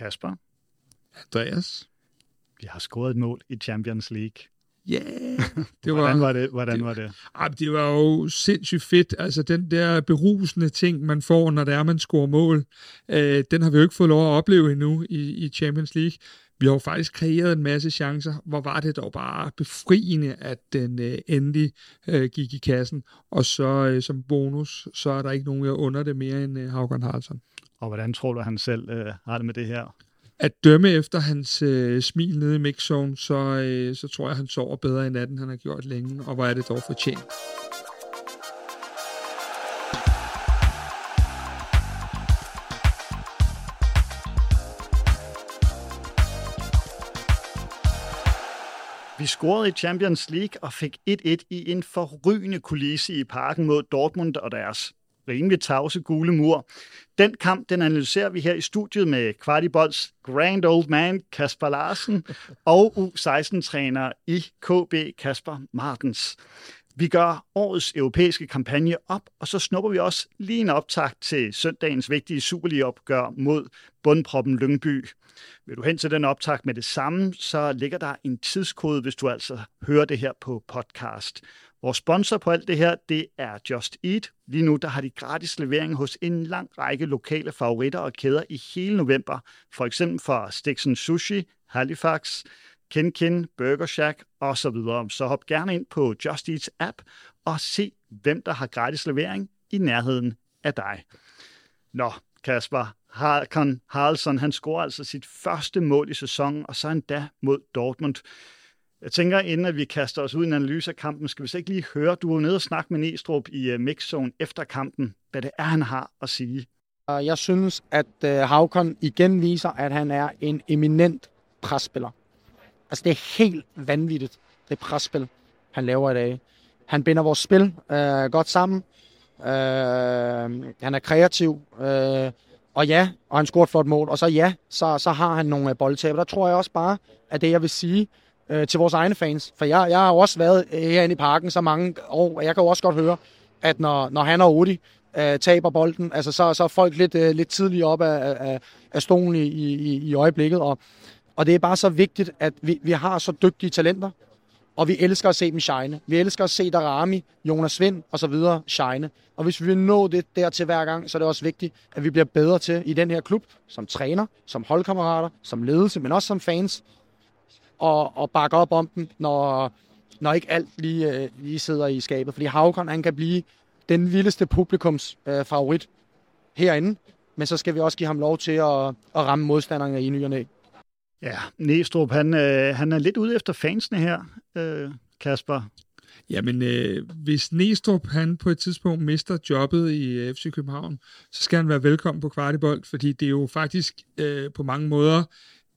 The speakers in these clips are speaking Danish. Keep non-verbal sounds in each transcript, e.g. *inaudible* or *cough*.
Kasper. Andreas. Vi har scoret et mål i Champions League. Ja, yeah, *laughs* det var, hvordan var det? Hvordan det, var det? Ah, det var jo sindssygt fedt. Altså den der berusende ting, man får, når det er, man scorer mål, øh, den har vi jo ikke fået lov at opleve endnu i, i Champions League. Vi har jo faktisk kreeret en masse chancer. Hvor var det dog bare befriende, at den øh, endelig øh, gik i kassen. Og så øh, som bonus, så er der ikke nogen, jeg under det mere end øh, Haugen Haraldsson. Og hvordan tror du, han selv øh, har det med det her? At dømme efter hans øh, smil nede i mixzone, så, øh, så tror jeg, han sover bedre i natten, han har gjort længe. Og hvor er det dog fortjent. Vi scorede i Champions League og fik 1-1 i en forrygende kulisse i parken mod Dortmund og deres rimelig tavse gule mur. Den kamp, den analyserer vi her i studiet med Kvartibolds grand old man Kasper Larsen og U16-træner i KB Kasper Martens. Vi gør årets europæiske kampagne op, og så snupper vi også lige en optag til søndagens vigtige Superliga-opgør mod bundproppen Lyngby. Vil du hen til den optag med det samme, så ligger der en tidskode, hvis du altså hører det her på podcast. Vores sponsor på alt det her, det er Just Eat. Lige nu der har de gratis levering hos en lang række lokale favoritter og kæder i hele november. For eksempel for Stiksen Sushi, Halifax, Ken Ken, Burger Shack osv. Så hop gerne ind på Just Eats app og se, hvem der har gratis levering i nærheden af dig. Nå, Kasper, Harkon Haraldsson, han scorer altså sit første mål i sæsonen, og så endda mod Dortmund. Jeg tænker, inden at vi kaster os ud i en analyse af kampen, skal vi så ikke lige høre, du var nede og snakke med Næstrup i øh, mixzone efter kampen, hvad det er, han har at sige. Jeg synes, at øh, Havkon igen viser, at han er en eminent presspiller. Altså, det er helt vanvittigt, det presspil, han laver i dag. Han binder vores spil øh, godt sammen. Øh, han er kreativ. Øh, og ja, og han scorer et flot mål. Og så ja, så, så har han nogle øh, boldtaber. Der tror jeg også bare, at det jeg vil sige øh, til vores egne fans. For jeg, jeg har også været øh, herinde i parken så mange år, og jeg kan jo også godt høre, at når, når han og Odi øh, taber bolden, altså så, så er folk lidt, øh, lidt tidligere op af, af, af stolen i, i, i øjeblikket. Og, og det er bare så vigtigt, at vi, vi har så dygtige talenter, og vi elsker at se dem shine. Vi elsker at se Darami, Jonas Vind og så videre shine. Og hvis vi vil nå det dertil hver gang, så er det også vigtigt, at vi bliver bedre til i den her klub, som træner, som holdkammerater, som ledelse, men også som fans, og, og bakke op om dem, når, når ikke alt lige, øh, lige sidder i skabet. Fordi Havkon, han kan blive den vildeste publikums øh, favorit herinde, men så skal vi også give ham lov til at, at ramme modstanderne i nyerne. Ja, Næstrup, han, øh, han er lidt ude efter fansene her, øh, Kasper. Jamen, øh, hvis Næstrup han på et tidspunkt mister jobbet i øh, FC København, så skal han være velkommen på Kvartibold, fordi det er jo faktisk øh, på mange måder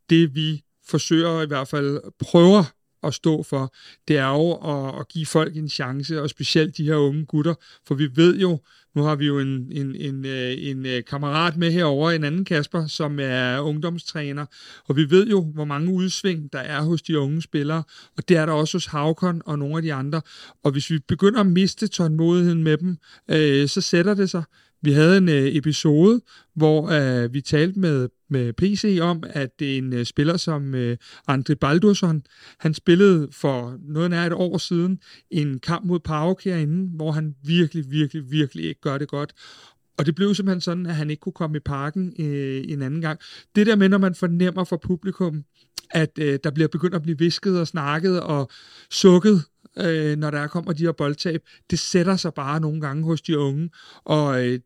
det, vi forsøger i hvert fald prøver at stå for, det er jo at, at give folk en chance, og specielt de her unge gutter, for vi ved jo, nu har vi jo en, en, en, øh, en, en kammerat med herover en anden Kasper, som er ungdomstræner, og vi ved jo, hvor mange udsving der er hos de unge spillere, og det er der også hos Havkon og nogle af de andre, og hvis vi begynder at miste tålmodigheden med dem, øh, så sætter det sig. Vi havde en øh, episode, hvor øh, vi talte med, med PC om, at det er en øh, spiller som øh, Andre Baldursson, han spillede for noget nær et år siden en kamp mod Pauk herinde, hvor han virkelig, virkelig, virkelig ikke gør det godt. Og det blev simpelthen sådan, at han ikke kunne komme i parken øh, en anden gang. Det der med, når man fornemmer for publikum, at øh, der bliver begyndt at blive visket og snakket og sukket øh, når der kommer de her boldtab. Det sætter sig bare nogle gange hos de unge, og øh,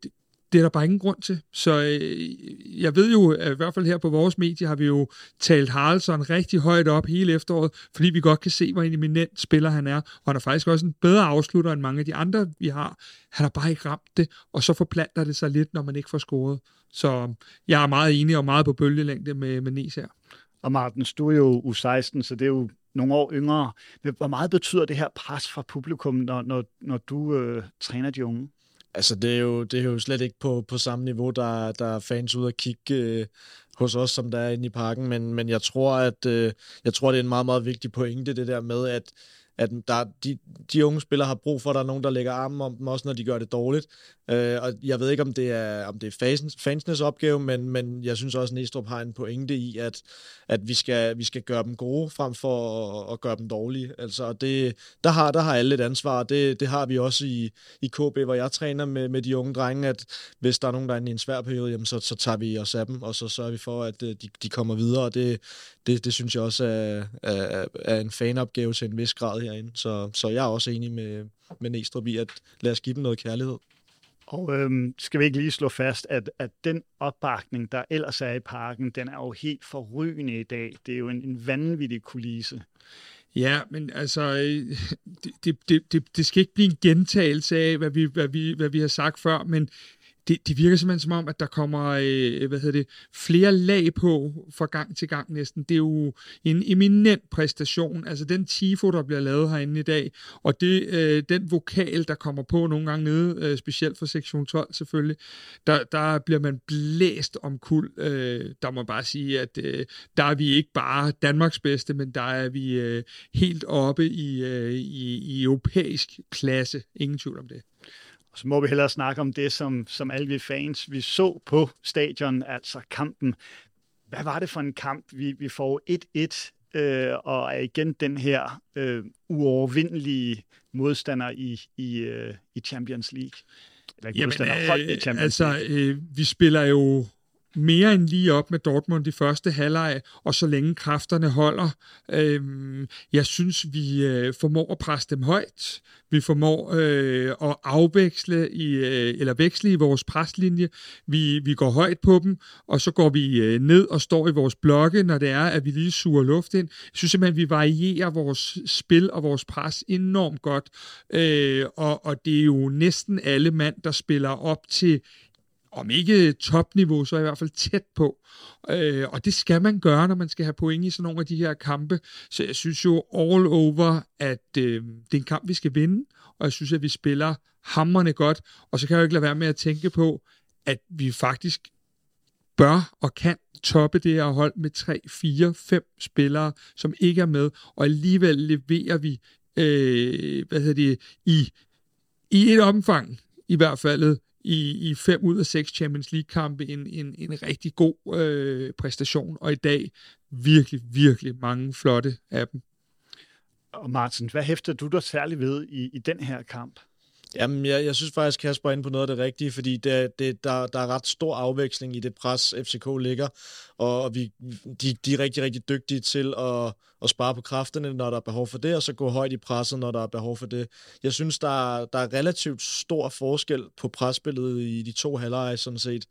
det er der bare ingen grund til. Så øh, jeg ved jo, at i hvert fald her på vores medie har vi jo talt Haraldsson rigtig højt op hele efteråret, fordi vi godt kan se, hvor en eminent spiller han er, og han er faktisk også en bedre afslutter end mange af de andre, vi har. Han har bare ikke ramt det, og så forplanter det sig lidt, når man ikke får scoret. Så øh, jeg er meget enig og meget på bølgelængde med, med Nes her. Og Martin, du er jo U16, så det er jo nogle år yngre. Hvor meget betyder det her pres fra publikum, når, når, når du øh, træner de unge? Altså, det er jo, det er jo slet ikke på, på samme niveau, der, der er fans ude at kigge øh, hos os, som der er inde i parken, men, men jeg tror, at øh, jeg tror, det er en meget, meget vigtig pointe, det der med, at at der, de, de unge spillere har brug for, at der er nogen, der lægger armen om dem, også når de gør det dårligt. Øh, og jeg ved ikke, om det er, om det er fansens, fansenes opgave, men, men jeg synes også, at Næstrup har en pointe i, at, at vi, skal, vi skal gøre dem gode, frem for at, at gøre dem dårlige. Altså, det, der, har, der har alle et ansvar, det, det har vi også i, i KB, hvor jeg træner med, med de unge drenge, at hvis der er nogen, der er i en svær periode, jamen, så, så tager vi os af dem, og så sørger vi for, at øh, de, de kommer videre, og det, det, det synes jeg også er, er, er en fanopgave til en vis grad herinde. Så, så jeg er også enig med, med Næstrup i, at lad os give dem noget kærlighed. Og øhm, skal vi ikke lige slå fast, at, at den opbakning, der ellers er i parken, den er jo helt forrygende i dag. Det er jo en, en vanvittig kulisse. Ja, men altså, øh, *laughs* det, det, det, det skal ikke blive en gentagelse af, hvad vi, hvad vi, hvad vi har sagt før, men det, det virker simpelthen som om, at der kommer øh, hvad hedder det, flere lag på fra gang til gang næsten. Det er jo en eminent præstation. Altså den tifo, der bliver lavet herinde i dag, og det, øh, den vokal, der kommer på nogle gange nede, øh, specielt for sektion 12 selvfølgelig, der, der bliver man blæst om kul. Øh, der må bare sige, at øh, der er vi ikke bare Danmarks bedste, men der er vi øh, helt oppe i, øh, i, i europæisk klasse. Ingen tvivl om det. Og så må vi hellere snakke om det, som, som alle vi fans, vi så på stadion, altså kampen. Hvad var det for en kamp? Vi, vi får 1-1 øh, og er igen den her øh, uovervindelige modstander i, i, øh, i Champions League. Eller Jamen, modstander, hold i Champions altså, League. Øh, vi spiller jo mere end lige op med Dortmund i første halvleg, og så længe kræfterne holder. Øh, jeg synes, vi øh, formår at presse dem højt. Vi formår øh, at afveksle i, øh, eller veksle i vores preslinje. Vi, vi går højt på dem, og så går vi øh, ned og står i vores blokke, når det er, at vi lige suger luft ind. Jeg synes simpelthen, at vi varierer vores spil og vores pres enormt godt. Øh, og, og det er jo næsten alle mand, der spiller op til om ikke topniveau, så i hvert fald tæt på. Øh, og det skal man gøre, når man skal have point i sådan nogle af de her kampe. Så jeg synes jo all over, at øh, det er en kamp, vi skal vinde, og jeg synes, at vi spiller hammerne godt. Og så kan jeg jo ikke lade være med at tænke på, at vi faktisk bør og kan toppe det her hold med 3, 4, 5 spillere, som ikke er med, og alligevel leverer vi øh, hvad hedder det, i, i et omfang i hvert fald i, i fem ud af seks Champions League-kampe en, en, en rigtig god øh, præstation, og i dag virkelig, virkelig mange flotte af dem. Og Martin, hvad hæfter du dig særligt ved i, i den her kamp? Jamen, jeg, jeg synes faktisk, Kasper er inde på noget af det rigtige, fordi det, det, der, der er ret stor afveksling i det pres, FCK ligger, og vi, de, de er rigtig, rigtig dygtige til at, at spare på kræfterne, når der er behov for det, og så gå højt i presset, når der er behov for det. Jeg synes, der, der er relativt stor forskel på presbilledet i de to halvleje, sådan set.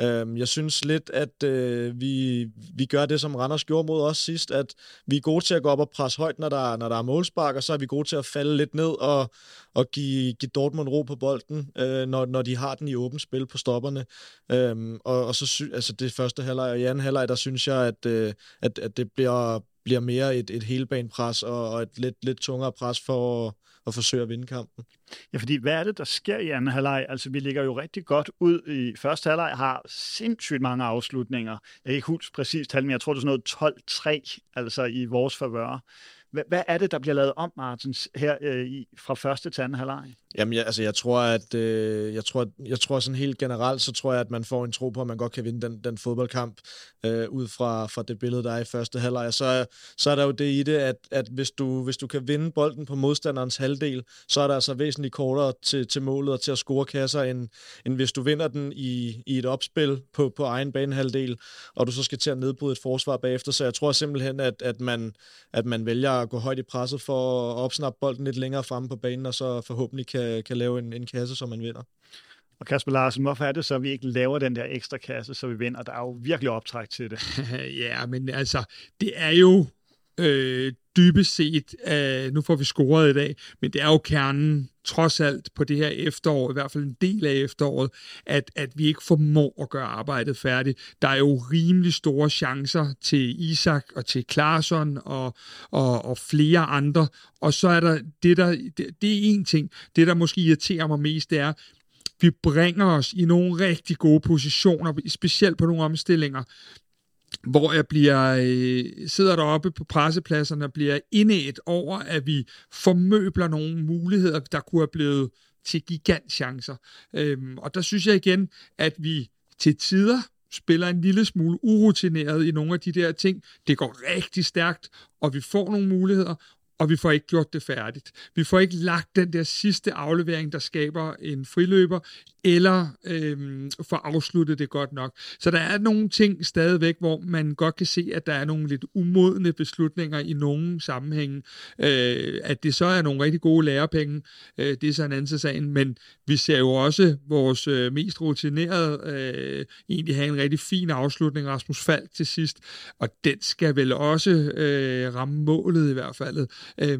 Øhm, jeg synes lidt, at øh, vi, vi gør det, som Randers gjorde mod os sidst, at vi er gode til at gå op og presse højt, når der, når der er målspark, og så er vi gode til at falde lidt ned og, og give, give Dortmund ro på bolden, øh, når, når de har den i åbent spil på stopperne. Øhm, og, og så sy, altså det første halvleg og i anden halvleg, der synes jeg, at, øh, at, at det bliver, bliver mere et, et helbanepres og, og et lidt, lidt tungere pres for og forsøge at vinde kampen. Ja, fordi hvad er det, der sker i anden halvleg? Altså, vi ligger jo rigtig godt ud i første halvleg, har sindssygt mange afslutninger. Jeg kan ikke huske præcis tal, men jeg tror, det er sådan noget 12-3, altså i vores favør. Hvad, hvad er det, der bliver lavet om, Martins, her øh, i, fra første til anden halvleg? Jamen, jeg, altså, jeg tror, at øh, jeg tror, jeg tror sådan helt generelt, så tror jeg, at man får en tro på, at man godt kan vinde den, den fodboldkamp øh, ud fra, fra det billede, der er i første halvleg. Så, så er der jo det i det, at, at hvis, du, hvis du kan vinde bolden på modstanderens halvdel, så er der altså væsentligt kortere til, til målet og til at score kasser, end, end hvis du vinder den i, i et opspil på, på egen banehalvdel, og du så skal til at nedbryde et forsvar bagefter. Så jeg tror simpelthen, at, at, man, at man vælger at gå højt i presset for at opsnappe bolden lidt længere fremme på banen, og så forhåbentlig kan kan, kan lave en, en kasse, som man vinder. Og Kasper Larsen, hvorfor er det så, at vi ikke laver den der ekstra kasse, så vi vinder? Der er jo virkelig optræk til det. *laughs* ja, men altså, det er jo øh, dybest set, øh, nu får vi scoret i dag, men det er jo kernen, trods alt på det her efterår, i hvert fald en del af efteråret, at, at vi ikke formår at gøre arbejdet færdigt. Der er jo rimelig store chancer til Isak og til Klarsson og, og, og flere andre, og så er der det, der, det, det er en ting. Det, der måske irriterer mig mest, det er, vi bringer os i nogle rigtig gode positioner, specielt på nogle omstillinger, hvor jeg bliver øh, sidder deroppe på pressepladserne og bliver indet over, at vi formøbler nogle muligheder, der kunne have blevet til gigantchancer. Øhm, og der synes jeg igen, at vi til tider spiller en lille smule urutineret i nogle af de der ting. Det går rigtig stærkt, og vi får nogle muligheder, og vi får ikke gjort det færdigt. Vi får ikke lagt den der sidste aflevering, der skaber en friløber, eller øh, få afsluttet det godt nok. Så der er nogle ting stadigvæk, hvor man godt kan se, at der er nogle lidt umodne beslutninger i nogle sammenhænge. Øh, at det så er nogle rigtig gode lærepenge, øh, det er så en anden sag, men vi ser jo også vores øh, mest rutinerede øh, egentlig have en rigtig fin afslutning, Rasmus Falk til sidst, og den skal vel også øh, ramme målet i hvert fald. Øh,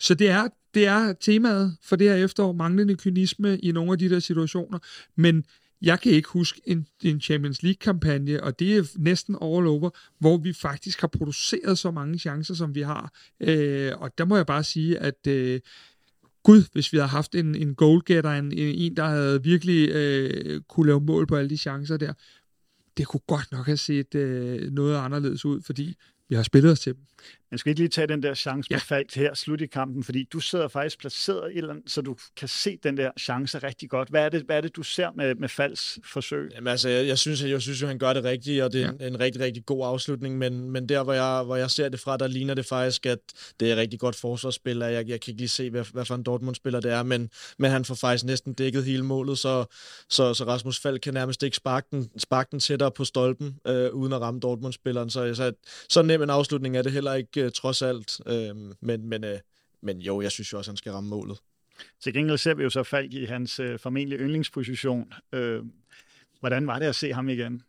så det er, det er temaet for det her efterår, manglende kynisme i nogle af de der situationer, men jeg kan ikke huske en, en Champions League-kampagne, og det er næsten all over, hvor vi faktisk har produceret så mange chancer, som vi har. Øh, og der må jeg bare sige, at øh, gud, hvis vi havde haft en, en goalgetter, en, en, der havde virkelig øh, kunne lave mål på alle de chancer der, det kunne godt nok have set øh, noget anderledes ud, fordi vi har spillet os til dem. Man skal ikke lige tage den der chance ja. Falk her slut i kampen, fordi du sidder faktisk placeret et eller så du kan se den der chance rigtig godt. Hvad er det, hvad er det du ser med, med Falks forsøg? Jamen altså, jeg, jeg, synes, jeg, jeg synes jo, han gør det rigtigt, og det er ja. en, en rigtig, rigtig god afslutning, men, men der, hvor jeg, hvor jeg ser det fra, der ligner det faktisk, at det er et rigtig godt forsvarsspil. Jeg, jeg kan ikke lige se, hvad, hvad for en Dortmund-spiller det er, men, men han får faktisk næsten dækket hele målet, så, så, så Rasmus Falk kan nærmest ikke sparke den, sparke den tættere på stolpen, øh, uden at ramme Dortmund-spilleren. Så, så, så nem en afslutning er det heller ikke, øh, trods alt. Øh, men, men, øh, men jo, jeg synes jo også, han skal ramme målet. Til gengæld ser vi jo så Falk i hans øh, formentlig yndlingsposition. Øh, hvordan var det at se ham igen?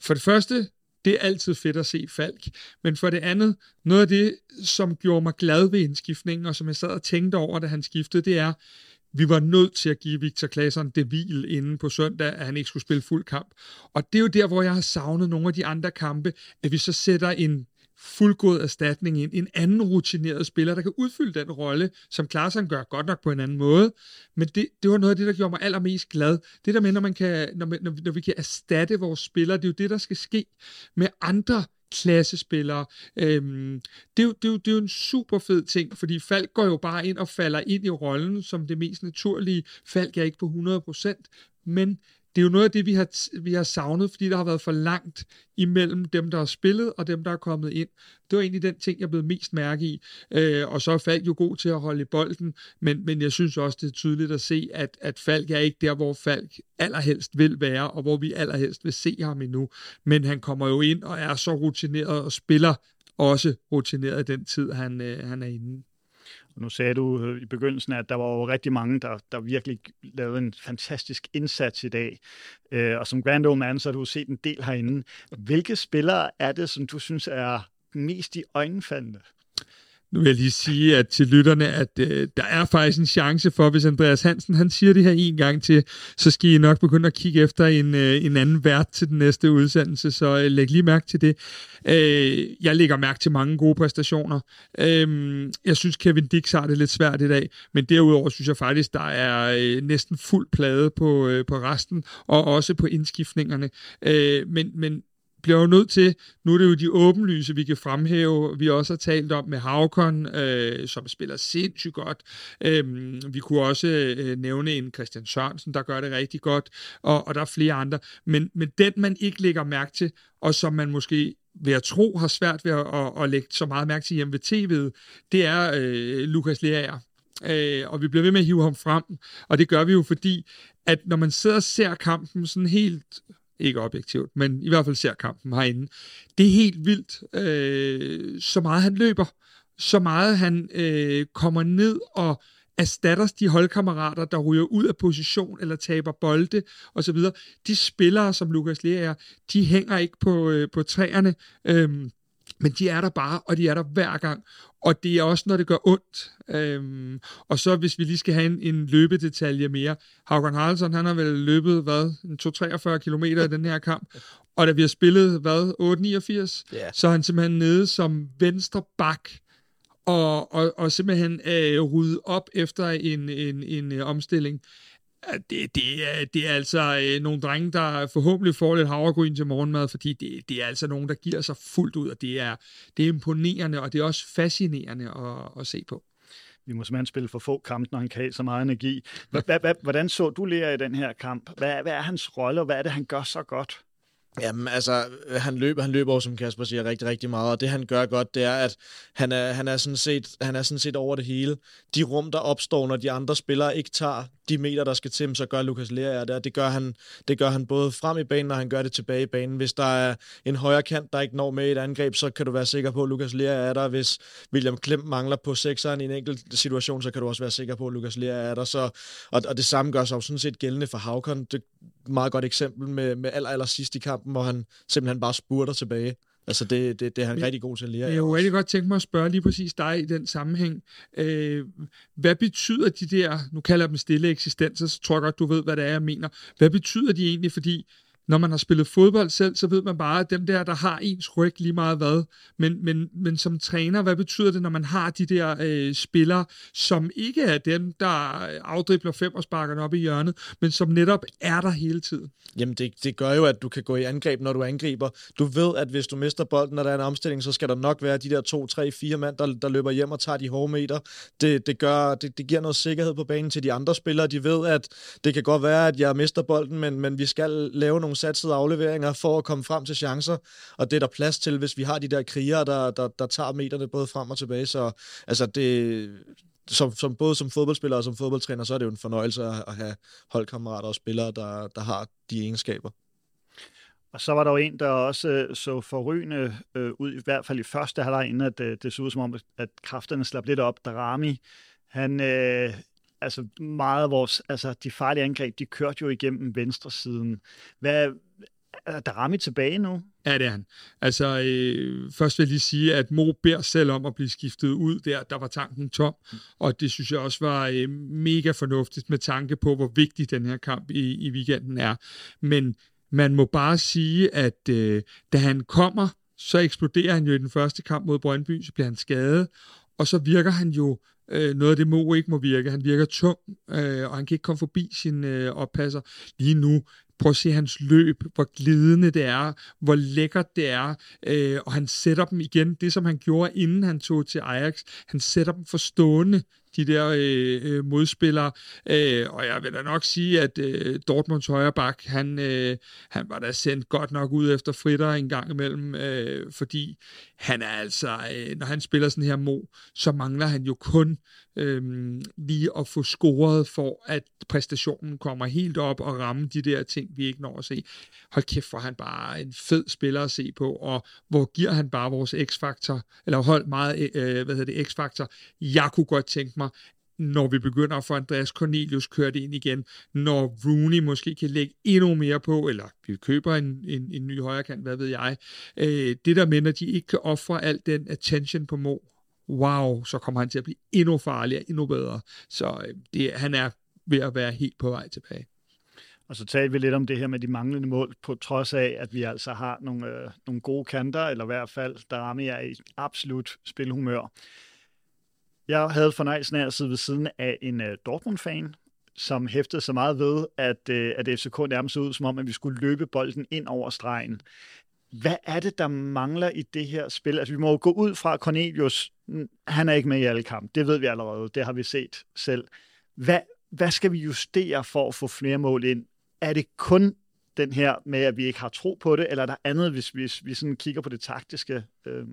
For det første, det er altid fedt at se Falk. Men for det andet, noget af det, som gjorde mig glad ved indskiftningen, og som jeg sad og tænkte over, da han skiftede, det er, vi var nødt til at give Victor Claesson det hvil inden på søndag, at han ikke skulle spille fuld kamp. Og det er jo der, hvor jeg har savnet nogle af de andre kampe, at vi så sætter en fuldgod erstatning ind. En anden rutineret spiller, der kan udfylde den rolle, som Klaasen gør godt nok på en anden måde. Men det, det var noget af det, der gjorde mig allermest glad. Det der med, når, man kan, når, man, når, når vi kan erstatte vores spillere, det er jo det, der skal ske med andre klassespillere. Øhm, det, er jo, det, er jo, det er jo en super fed ting, fordi Falk går jo bare ind og falder ind i rollen som det mest naturlige. Falk er ikke på 100%, men det er jo noget af det, vi har, vi har savnet, fordi der har været for langt imellem dem, der har spillet, og dem, der er kommet ind. Det var egentlig den ting, jeg blev mest mærke i. Øh, og så er Falk jo god til at holde i bolden, men, men jeg synes også, det er tydeligt at se, at, at Falk er ikke der, hvor Falk allerhelst vil være, og hvor vi allerhelst vil se ham endnu. Men han kommer jo ind og er så rutineret og spiller også rutineret i den tid, han, øh, han er inde. Nu sagde du øh, i begyndelsen, at der var jo rigtig mange, der, der virkelig lavede en fantastisk indsats i dag. Øh, og som Grand Old Man, så har du set en del herinde. Hvilke spillere er det, som du synes er mest i øjenfaldende? Nu vil jeg lige sige at til lytterne, at øh, der er faktisk en chance for, hvis Andreas Hansen han siger det her en gang til, så skal I nok begynde at kigge efter en, øh, en anden vært til den næste udsendelse, så øh, læg lige mærke til det. Øh, jeg lægger mærke til mange gode præstationer. Øh, jeg synes, Kevin Dix har det lidt svært i dag, men derudover synes jeg faktisk, der er øh, næsten fuld plade på, øh, på resten, og også på indskiftningerne. Øh, men, men bliver jo nødt til, nu er det jo de åbenlyse, vi kan fremhæve, vi også har talt om med Havkon, øh, som spiller sindssygt godt. Øh, vi kunne også øh, nævne en Christian Sørensen, der gør det rigtig godt, og, og der er flere andre. Men, men den, man ikke lægger mærke til, og som man måske ved at tro har svært ved at, at, at lægge så meget mærke til hjemme ved tv'et, det er øh, Lukas Lerager. Øh, og vi bliver ved med at hive ham frem, og det gør vi jo fordi, at når man sidder og ser kampen sådan helt ikke objektivt, men i hvert fald ser kampen herinde. Det er helt vildt, øh, så meget han løber, så meget han øh, kommer ned og erstatter de holdkammerater, der ryger ud af position eller taber bolde osv. De spillere, som Lukas Lea er, de hænger ikke på, øh, på træerne, øh, men de er der bare, og de er der hver gang. Og det er også, når det gør ondt. Øhm, og så hvis vi lige skal have en, en løbedetalje mere. Haugen Haraldsson, han har vel løbet, hvad, 243 km i den her kamp. Og da vi har spillet, hvad, 889, yeah. så er han simpelthen nede som venstre bak, og, og, og simpelthen øh, rydde op efter en, en, en, en øh, omstilling. Det, det, er, det er altså øh, nogle drenge, der forhåbentlig får lidt havregryn til morgenmad, fordi det, det er altså nogen, der giver sig fuldt ud, og det er, det er imponerende, og det er også fascinerende at, at se på. Vi må simpelthen spille for få kampe, når han kan have så meget energi. Hvordan så du Lea i den her kamp? Hvad, hvad er hans rolle, og hvad er det, han gør så godt? Jamen, altså, han løber, han løber som Kasper siger, rigtig, rigtig meget, og det han gør godt, det er, at han er, han er, sådan, set, han er sådan set over det hele. De rum, der opstår, når de andre spillere ikke tager de meter, der skal til, så gør Lukas Lea det, det gør, han, det gør han både frem i banen, og han gør det tilbage i banen. Hvis der er en højre kant, der ikke når med i et angreb, så kan du være sikker på, at Lukas Lea er der. Hvis William Klem mangler på sekseren i en enkelt situation, så kan du også være sikker på, at Lukas Lea er der. Så, og, og det samme gør sig jo sådan set gældende for Havkon. Det er et meget godt eksempel med, med aller, aller sidst i kampen, hvor han simpelthen bare spurter tilbage. Altså, det, det, det er han Men, rigtig god til at lære. Jeg kunne rigtig godt tænke mig at spørge lige præcis dig i den sammenhæng. Øh, hvad betyder de der, nu kalder jeg dem stille eksistenser, så tror jeg godt, du ved, hvad det er, jeg mener. Hvad betyder de egentlig? Fordi når man har spillet fodbold selv, så ved man bare, at dem der, der har ens ryg lige meget hvad. Men, men, men som træner, hvad betyder det, når man har de der øh, spillere, som ikke er dem, der afdribler fem og sparker op i hjørnet, men som netop er der hele tiden? Jamen, det, det gør jo, at du kan gå i angreb, når du angriber. Du ved, at hvis du mister bolden, når der er en omstilling, så skal der nok være de der to, tre, fire mand, der, der løber hjem og tager de hårde meter. Det, det, gør, det, det giver noget sikkerhed på banen til de andre spillere. De ved, at det kan godt være, at jeg mister bolden, men, men vi skal lave nogle satsede afleveringer for at komme frem til chancer, og det er der plads til, hvis vi har de der krigere, der, der, der tager meterne både frem og tilbage. Så altså det, som, som både som fodboldspiller og som fodboldtræner, så er det jo en fornøjelse at, at have holdkammerater og spillere, der, der har de egenskaber. Og så var der jo en, der også øh, så forrygende øh, ud, i hvert fald i første halvleg, inden at øh, det så ud som om, at kræfterne slap lidt op. Darami, han, øh, altså meget af vores, altså de farlige angreb, de kørte jo igennem venstre siden. Hvad, er Darami tilbage nu? Ja, det er han. Altså, øh, først vil jeg lige sige, at Mo beder selv om at blive skiftet ud der. Der var tanken tom, og det synes jeg også var øh, mega fornuftigt med tanke på, hvor vigtig den her kamp i, i weekenden er. Men man må bare sige, at øh, da han kommer, så eksploderer han jo i den første kamp mod Brøndby, så bliver han skadet, og så virker han jo øh, noget af det Mo ikke må virke. Han virker tung, øh, og han kan ikke komme forbi sin øh, oppasser. Lige nu Prøv at se hans løb, hvor glidende det er, hvor lækkert det er, øh, og han sætter dem igen, det som han gjorde, inden han tog til Ajax. Han sætter dem forstående de der øh, øh, modspillere. Øh, og jeg vil da nok sige, at øh, Dortmunds højreback, han, øh, han var da sendt godt nok ud efter fritter en gang imellem, øh, fordi han er altså, øh, når han spiller sådan her mo, så mangler han jo kun øh, lige at få scoret for, at præstationen kommer helt op og ramme de der ting, vi ikke når at se. Hold kæft, for han bare en fed spiller at se på, og hvor giver han bare vores x-faktor, eller hold meget, øh, hvad hedder det, x-faktor. Jeg kunne godt tænke mig, når vi begynder at få Andreas Cornelius kørt ind igen, når Rooney måske kan lægge endnu mere på, eller vi køber en, en, en ny højrekant, hvad ved jeg. Øh, det der med, når de ikke kan ofre al den attention på Mo, wow, så kommer han til at blive endnu farligere, endnu bedre. Så øh, det, han er ved at være helt på vej tilbage. Og så talte vi lidt om det her med de manglende mål, på trods af, at vi altså har nogle, øh, nogle gode kanter, eller i hvert fald, der er i absolut spilhumør. Jeg havde fornøjelsen af at sidde ved siden af en øh, Dortmund-fan, som hæftede så meget ved, at, øh, at FCK nærmest så ud som om, at vi skulle løbe bolden ind over stregen. Hvad er det, der mangler i det her spil? Altså, vi må jo gå ud fra Cornelius. Han er ikke med i alle kampe. Det ved vi allerede. Det har vi set selv. Hvad, hvad skal vi justere for at få flere mål ind? Er det kun den her med, at vi ikke har tro på det, eller er der andet, hvis, hvis vi sådan kigger på det taktiske? Øh,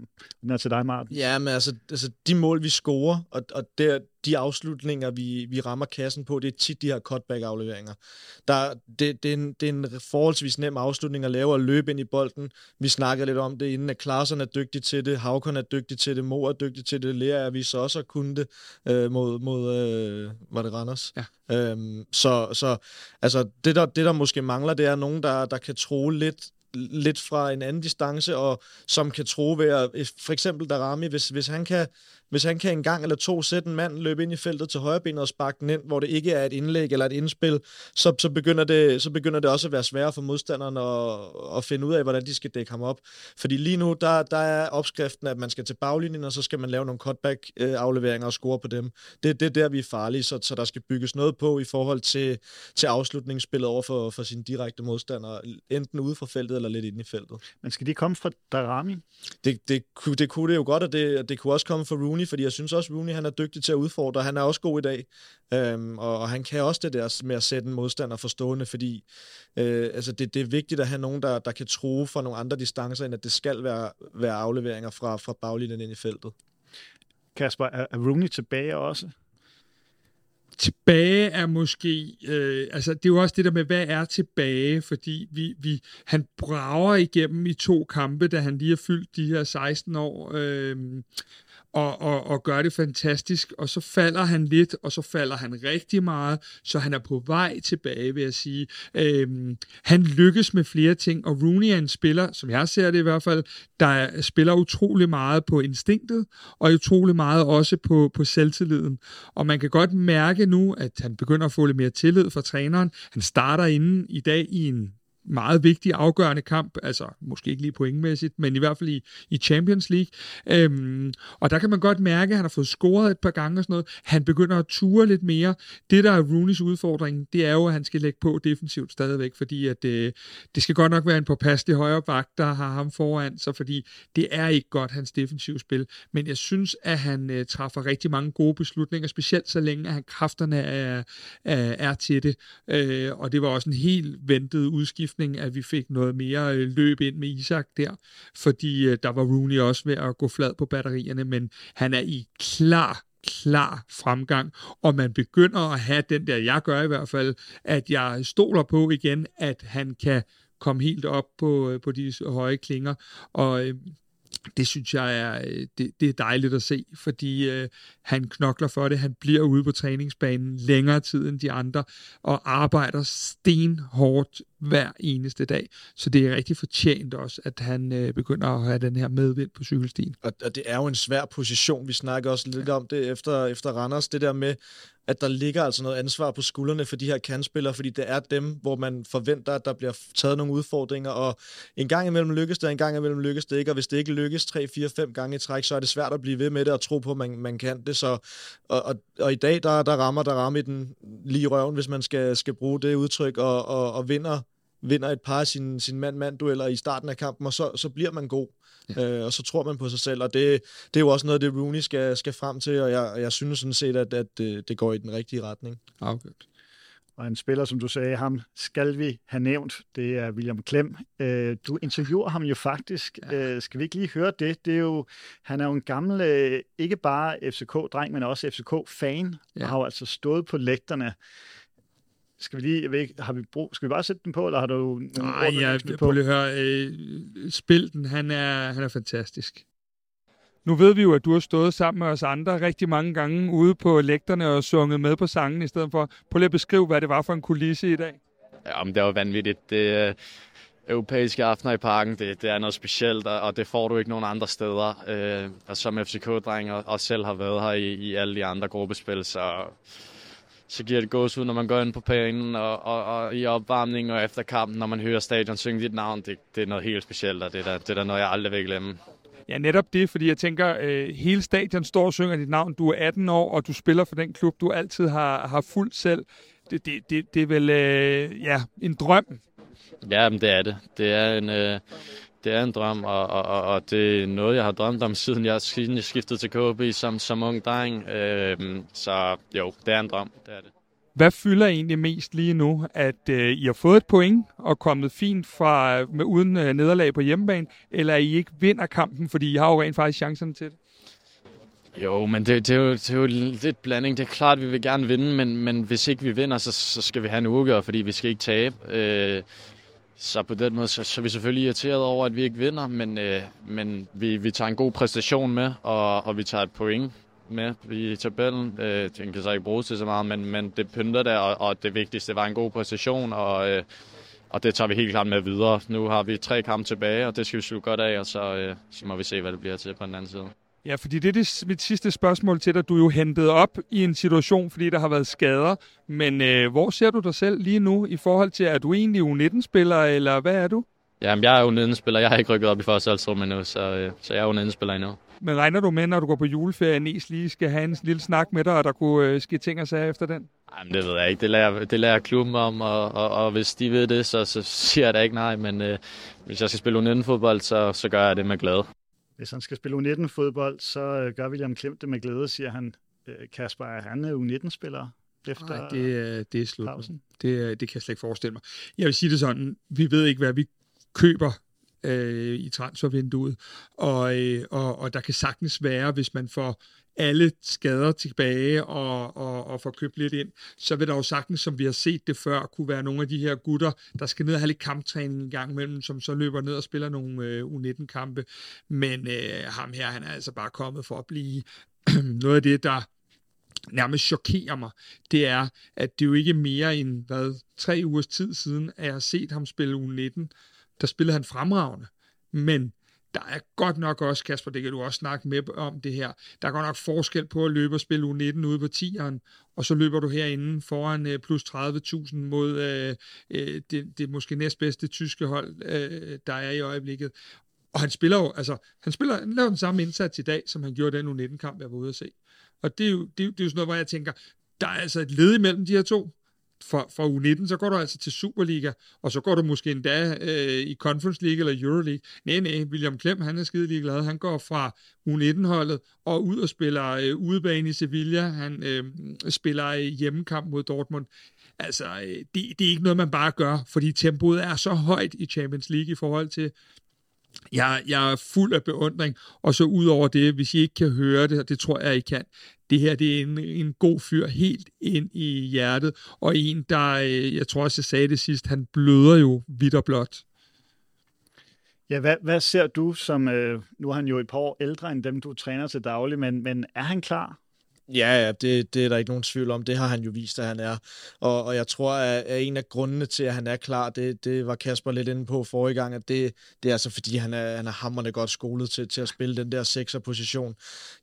den er til dig, Martin. Ja, men altså, altså de mål, vi scorer, og, og der, de afslutninger, vi, vi rammer kassen på, det er tit de her cutback-afleveringer. Der, det, det, er en, det er en forholdsvis nem afslutning at lave og løbe ind i bolden. Vi snakkede lidt om det inden, at Klaarsson er dygtig til det, Havkon er dygtig til det, Mo er dygtig til det, Lea er vi så også kunne det øh, mod, mod øh, var det Randers? Ja. Øhm, så så altså, det, der, det, der måske mangler, det er nogen, der, der kan tro lidt lidt fra en anden distance, og som kan tro ved at, for eksempel Darami, hvis, hvis han kan hvis han kan en gang eller to sætte en mand, løbe ind i feltet til højrebenet og sparke den ind, hvor det ikke er et indlæg eller et indspil, så, så, begynder, det, så begynder det også at være sværere for modstanderen at, at finde ud af, hvordan de skal dække ham op. Fordi lige nu, der, der er opskriften, at man skal til baglinjen, og så skal man lave nogle cutback-afleveringer øh, og score på dem. Det, det er der, vi er farlige, så, så der skal bygges noget på i forhold til, til afslutningsspillet over for, for sine direkte modstandere, enten ude fra feltet eller lidt inde i feltet. Men skal de komme fra Darami? Det, det, det, det kunne det jo godt, og det, det kunne også komme fra Rooney fordi jeg synes også, Rooney han er dygtig til at udfordre. Han er også god i dag, øhm, og, og han kan også det der med at sætte en modstander forstående, fordi øh, altså det, det er vigtigt at have nogen, der, der kan tro for nogle andre distancer, end at det skal være, være afleveringer fra, fra baglinjen ind i feltet. Kasper, er, er Rooney tilbage også? Tilbage er måske, øh, altså det er jo også det der med, hvad er tilbage, fordi vi, vi, han brager igennem i to kampe, da han lige har fyldt de her 16 år, øh, og, og, og gør det fantastisk, og så falder han lidt, og så falder han rigtig meget, så han er på vej tilbage, vil jeg sige. Øhm, han lykkes med flere ting, og Rooney er en spiller, som jeg ser det i hvert fald, der spiller utrolig meget på instinktet, og utrolig meget også på, på selvtilliden. Og man kan godt mærke nu, at han begynder at få lidt mere tillid fra træneren. Han starter inden i dag i en meget vigtig, afgørende kamp, altså måske ikke lige pointmæssigt, men i hvert fald i, i Champions League. Øhm, og der kan man godt mærke, at han har fået scoret et par gange og sådan noget. Han begynder at ture lidt mere. Det, der er Rooneys udfordring, det er jo, at han skal lægge på defensivt stadigvæk, fordi at, øh, det skal godt nok være en påpasselig højre bak, der har ham foran så fordi det er ikke godt, hans defensive spil. Men jeg synes, at han øh, træffer rigtig mange gode beslutninger, specielt så længe, at han kræfterne er, er, er til det. Øh, og det var også en helt ventet udskift forhåbning, at vi fik noget mere øh, løb ind med Isak der, fordi øh, der var Rooney også ved at gå flad på batterierne, men han er i klar klar fremgang, og man begynder at have den der, jeg gør i hvert fald, at jeg stoler på igen, at han kan komme helt op på, øh, på de høje klinger, og det synes jeg er, det, det er dejligt at se, fordi øh, han knokler for det. Han bliver ude på træningsbanen længere tid end de andre, og arbejder stenhårdt hver eneste dag. Så det er rigtig fortjent også, at han øh, begynder at have den her medvind på cykelstien. Og, og det er jo en svær position. Vi snakker også lidt om det efter, efter Randers, det der med, at der ligger altså noget ansvar på skuldrene for de her kandspillere, fordi det er dem, hvor man forventer, at der bliver taget nogle udfordringer, og en gang imellem lykkes det, en gang imellem lykkes det ikke, og hvis det ikke lykkes 3, 4, 5 gange i træk, så er det svært at blive ved med det og tro på, at man, man kan det. Så, og, og, og i dag, der, der rammer der rammer den lige røven, hvis man skal, skal bruge det udtryk, og, og, og vinder vinder et par af sine sin mand-mand-dueller i starten af kampen, og så, så bliver man god. Ja. Øh, og så tror man på sig selv, og det, det er jo også noget, det Rooney skal, skal frem til, og jeg, jeg synes sådan set, at, at det, det går i den rigtige retning. Okay. Og en spiller, som du sagde, ham skal vi have nævnt, det er William Klem. Øh, du interviewer ham jo faktisk. Ja. Øh, skal vi ikke lige høre det? det er jo, han er jo en gammel, øh, ikke bare FCK-dreng, men også FCK-fan, ja. og har jo altså stået på lægterne skal vi lige, jeg ved ikke, har vi brug, skal vi bare sætte den på, eller har du Nej, jeg på? lige høre. Øh, spil den, han er, han er fantastisk. Nu ved vi jo, at du har stået sammen med os andre rigtig mange gange ude på lægterne og sunget med på sangen i stedet for. Prøv lige at beskrive, hvad det var for en kulisse i dag. Ja, men det var vanvittigt. Det, øh, europæiske aftener i parken, det, det er noget specielt, og det får du ikke nogen andre steder. Øh, og som FCK-dreng og, og selv har været her i, i alle de andre gruppespil, så så giver det gås ud, når man går ind på banen og, og, og i opvarmning og efter kampen, når man hører stadion synge dit navn. Det, det er noget helt specielt, og det er, der, det er der noget, jeg aldrig vil glemme. Ja, netop det, fordi jeg tænker, øh, hele stadion står og synger dit navn. Du er 18 år, og du spiller for den klub, du altid har, har fulgt selv. Det, det, det, det er vel øh, ja, en drøm. Ja, men det er det. Det er en... Øh, det er en drøm, og, og, og det er noget, jeg har drømt om, siden jeg, siden jeg skiftede til KB som, som ung dreng. Øhm, så jo, det er en drøm, det er det. Hvad fylder egentlig mest lige nu? At øh, I har fået et point og kommet fint fra med uden øh, nederlag på hjemmebane, eller at I ikke vinder kampen, fordi I har jo rent faktisk chancerne til det? Jo, men det, det, er jo, det er jo lidt blanding. Det er klart, at vi vil gerne vinde, men, men hvis ikke vi vinder, så, så skal vi have en uge, fordi vi skal ikke tabe. Øh, så på den måde, så, så er vi selvfølgelig irriteret over, at vi ikke vinder, men, øh, men vi, vi tager en god præstation med, og, og vi tager et point med i tabellen. Øh, den kan så ikke bruges til så meget, men, men det pynter der, og, og det vigtigste var en god præstation, og, øh, og det tager vi helt klart med videre. Nu har vi tre kampe tilbage, og det skal vi slutte godt af, og så, øh, så må vi se, hvad det bliver til på den anden side. Ja, fordi det er det, mit sidste spørgsmål til dig. Du er jo hentet op i en situation, fordi der har været skader. Men øh, hvor ser du dig selv lige nu i forhold til, er du egentlig U19-spiller, eller hvad er du? Jamen, jeg er jo 19-spiller. Jeg har ikke rykket op i første halvtrum endnu, så, øh, så jeg er jo 19-spiller endnu. Men regner du med, når du går på juleferie, Næs lige skal have en lille snak med dig, og der kunne øh, ske ting og sager efter den? Jamen, det ved jeg ikke. Det lærer, det lærer klubben om, og, og, og hvis de ved det, så, så siger jeg da ikke nej. Men øh, hvis jeg skal spille U19-fodbold, så, så gør jeg det med glæde. Hvis han skal spille U19-fodbold, så øh, gør William Klimt det med glæde, siger han. Øh, Kasper, er han U19-spiller efter Nej, det, det er slut. pausen? Det, det kan jeg slet ikke forestille mig. Jeg vil sige det sådan, vi ved ikke, hvad vi køber øh, i transfervinduet, og, øh, og, og der kan sagtens være, hvis man får alle skader tilbage og, og, og får købt lidt ind, så vil der jo sagtens, som vi har set det før, kunne være nogle af de her gutter, der skal ned og have lidt kamptræning en gang imellem, som så løber ned og spiller nogle øh, U19-kampe. Men øh, ham her, han er altså bare kommet for at blive *clears throat* noget af det, der nærmest chokerer mig, det er, at det jo ikke er mere end hvad, tre ugers tid siden, at jeg har set ham spille U19. Der spillede han fremragende. Men der er godt nok også, Kasper, det kan du også snakke med om det her, der er godt nok forskel på at løbe og spille U19 ude på 10'eren, og så løber du herinde foran øh, plus 30.000 mod øh, øh, det, det måske næstbedste tyske hold, øh, der er i øjeblikket. Og han spiller jo, altså, han spiller, han laver den samme indsats i dag, som han gjorde den U19-kamp, jeg var ude at se. Og det er, jo, det, er jo, det er jo sådan noget, hvor jeg tænker, der er altså et led imellem de her to. Fra, fra U19, så går du altså til Superliga, og så går du måske endda øh, i Conference League eller Euroleague. Nej, nej, William Klem, han er skide glad. Han går fra U19-holdet og ud og spiller øh, udebane i Sevilla. Han øh, spiller øh, hjemmekamp mod Dortmund. Altså, øh, det, det er ikke noget, man bare gør, fordi tempoet er så højt i Champions League i forhold til, jeg, jeg er fuld af beundring, og så ud over det, hvis I ikke kan høre det, og det tror jeg, I kan, det her det er en, en god fyr helt ind i hjertet, og en, der, øh, jeg tror også, jeg sagde det sidst, han bløder jo vidt og blot. Ja, hvad, hvad ser du som, øh, nu er han jo et par år ældre end dem, du træner til daglig, men, men er han klar? Ja, ja det, det er der ikke nogen tvivl om. Det har han jo vist, at han er. Og, og jeg tror, at, at en af grundene til, at han er klar, det, det var Kasper lidt inde på forrige gang, at det, det er altså fordi, han er, han er hammerne godt skolet til, til at spille den der sekserposition.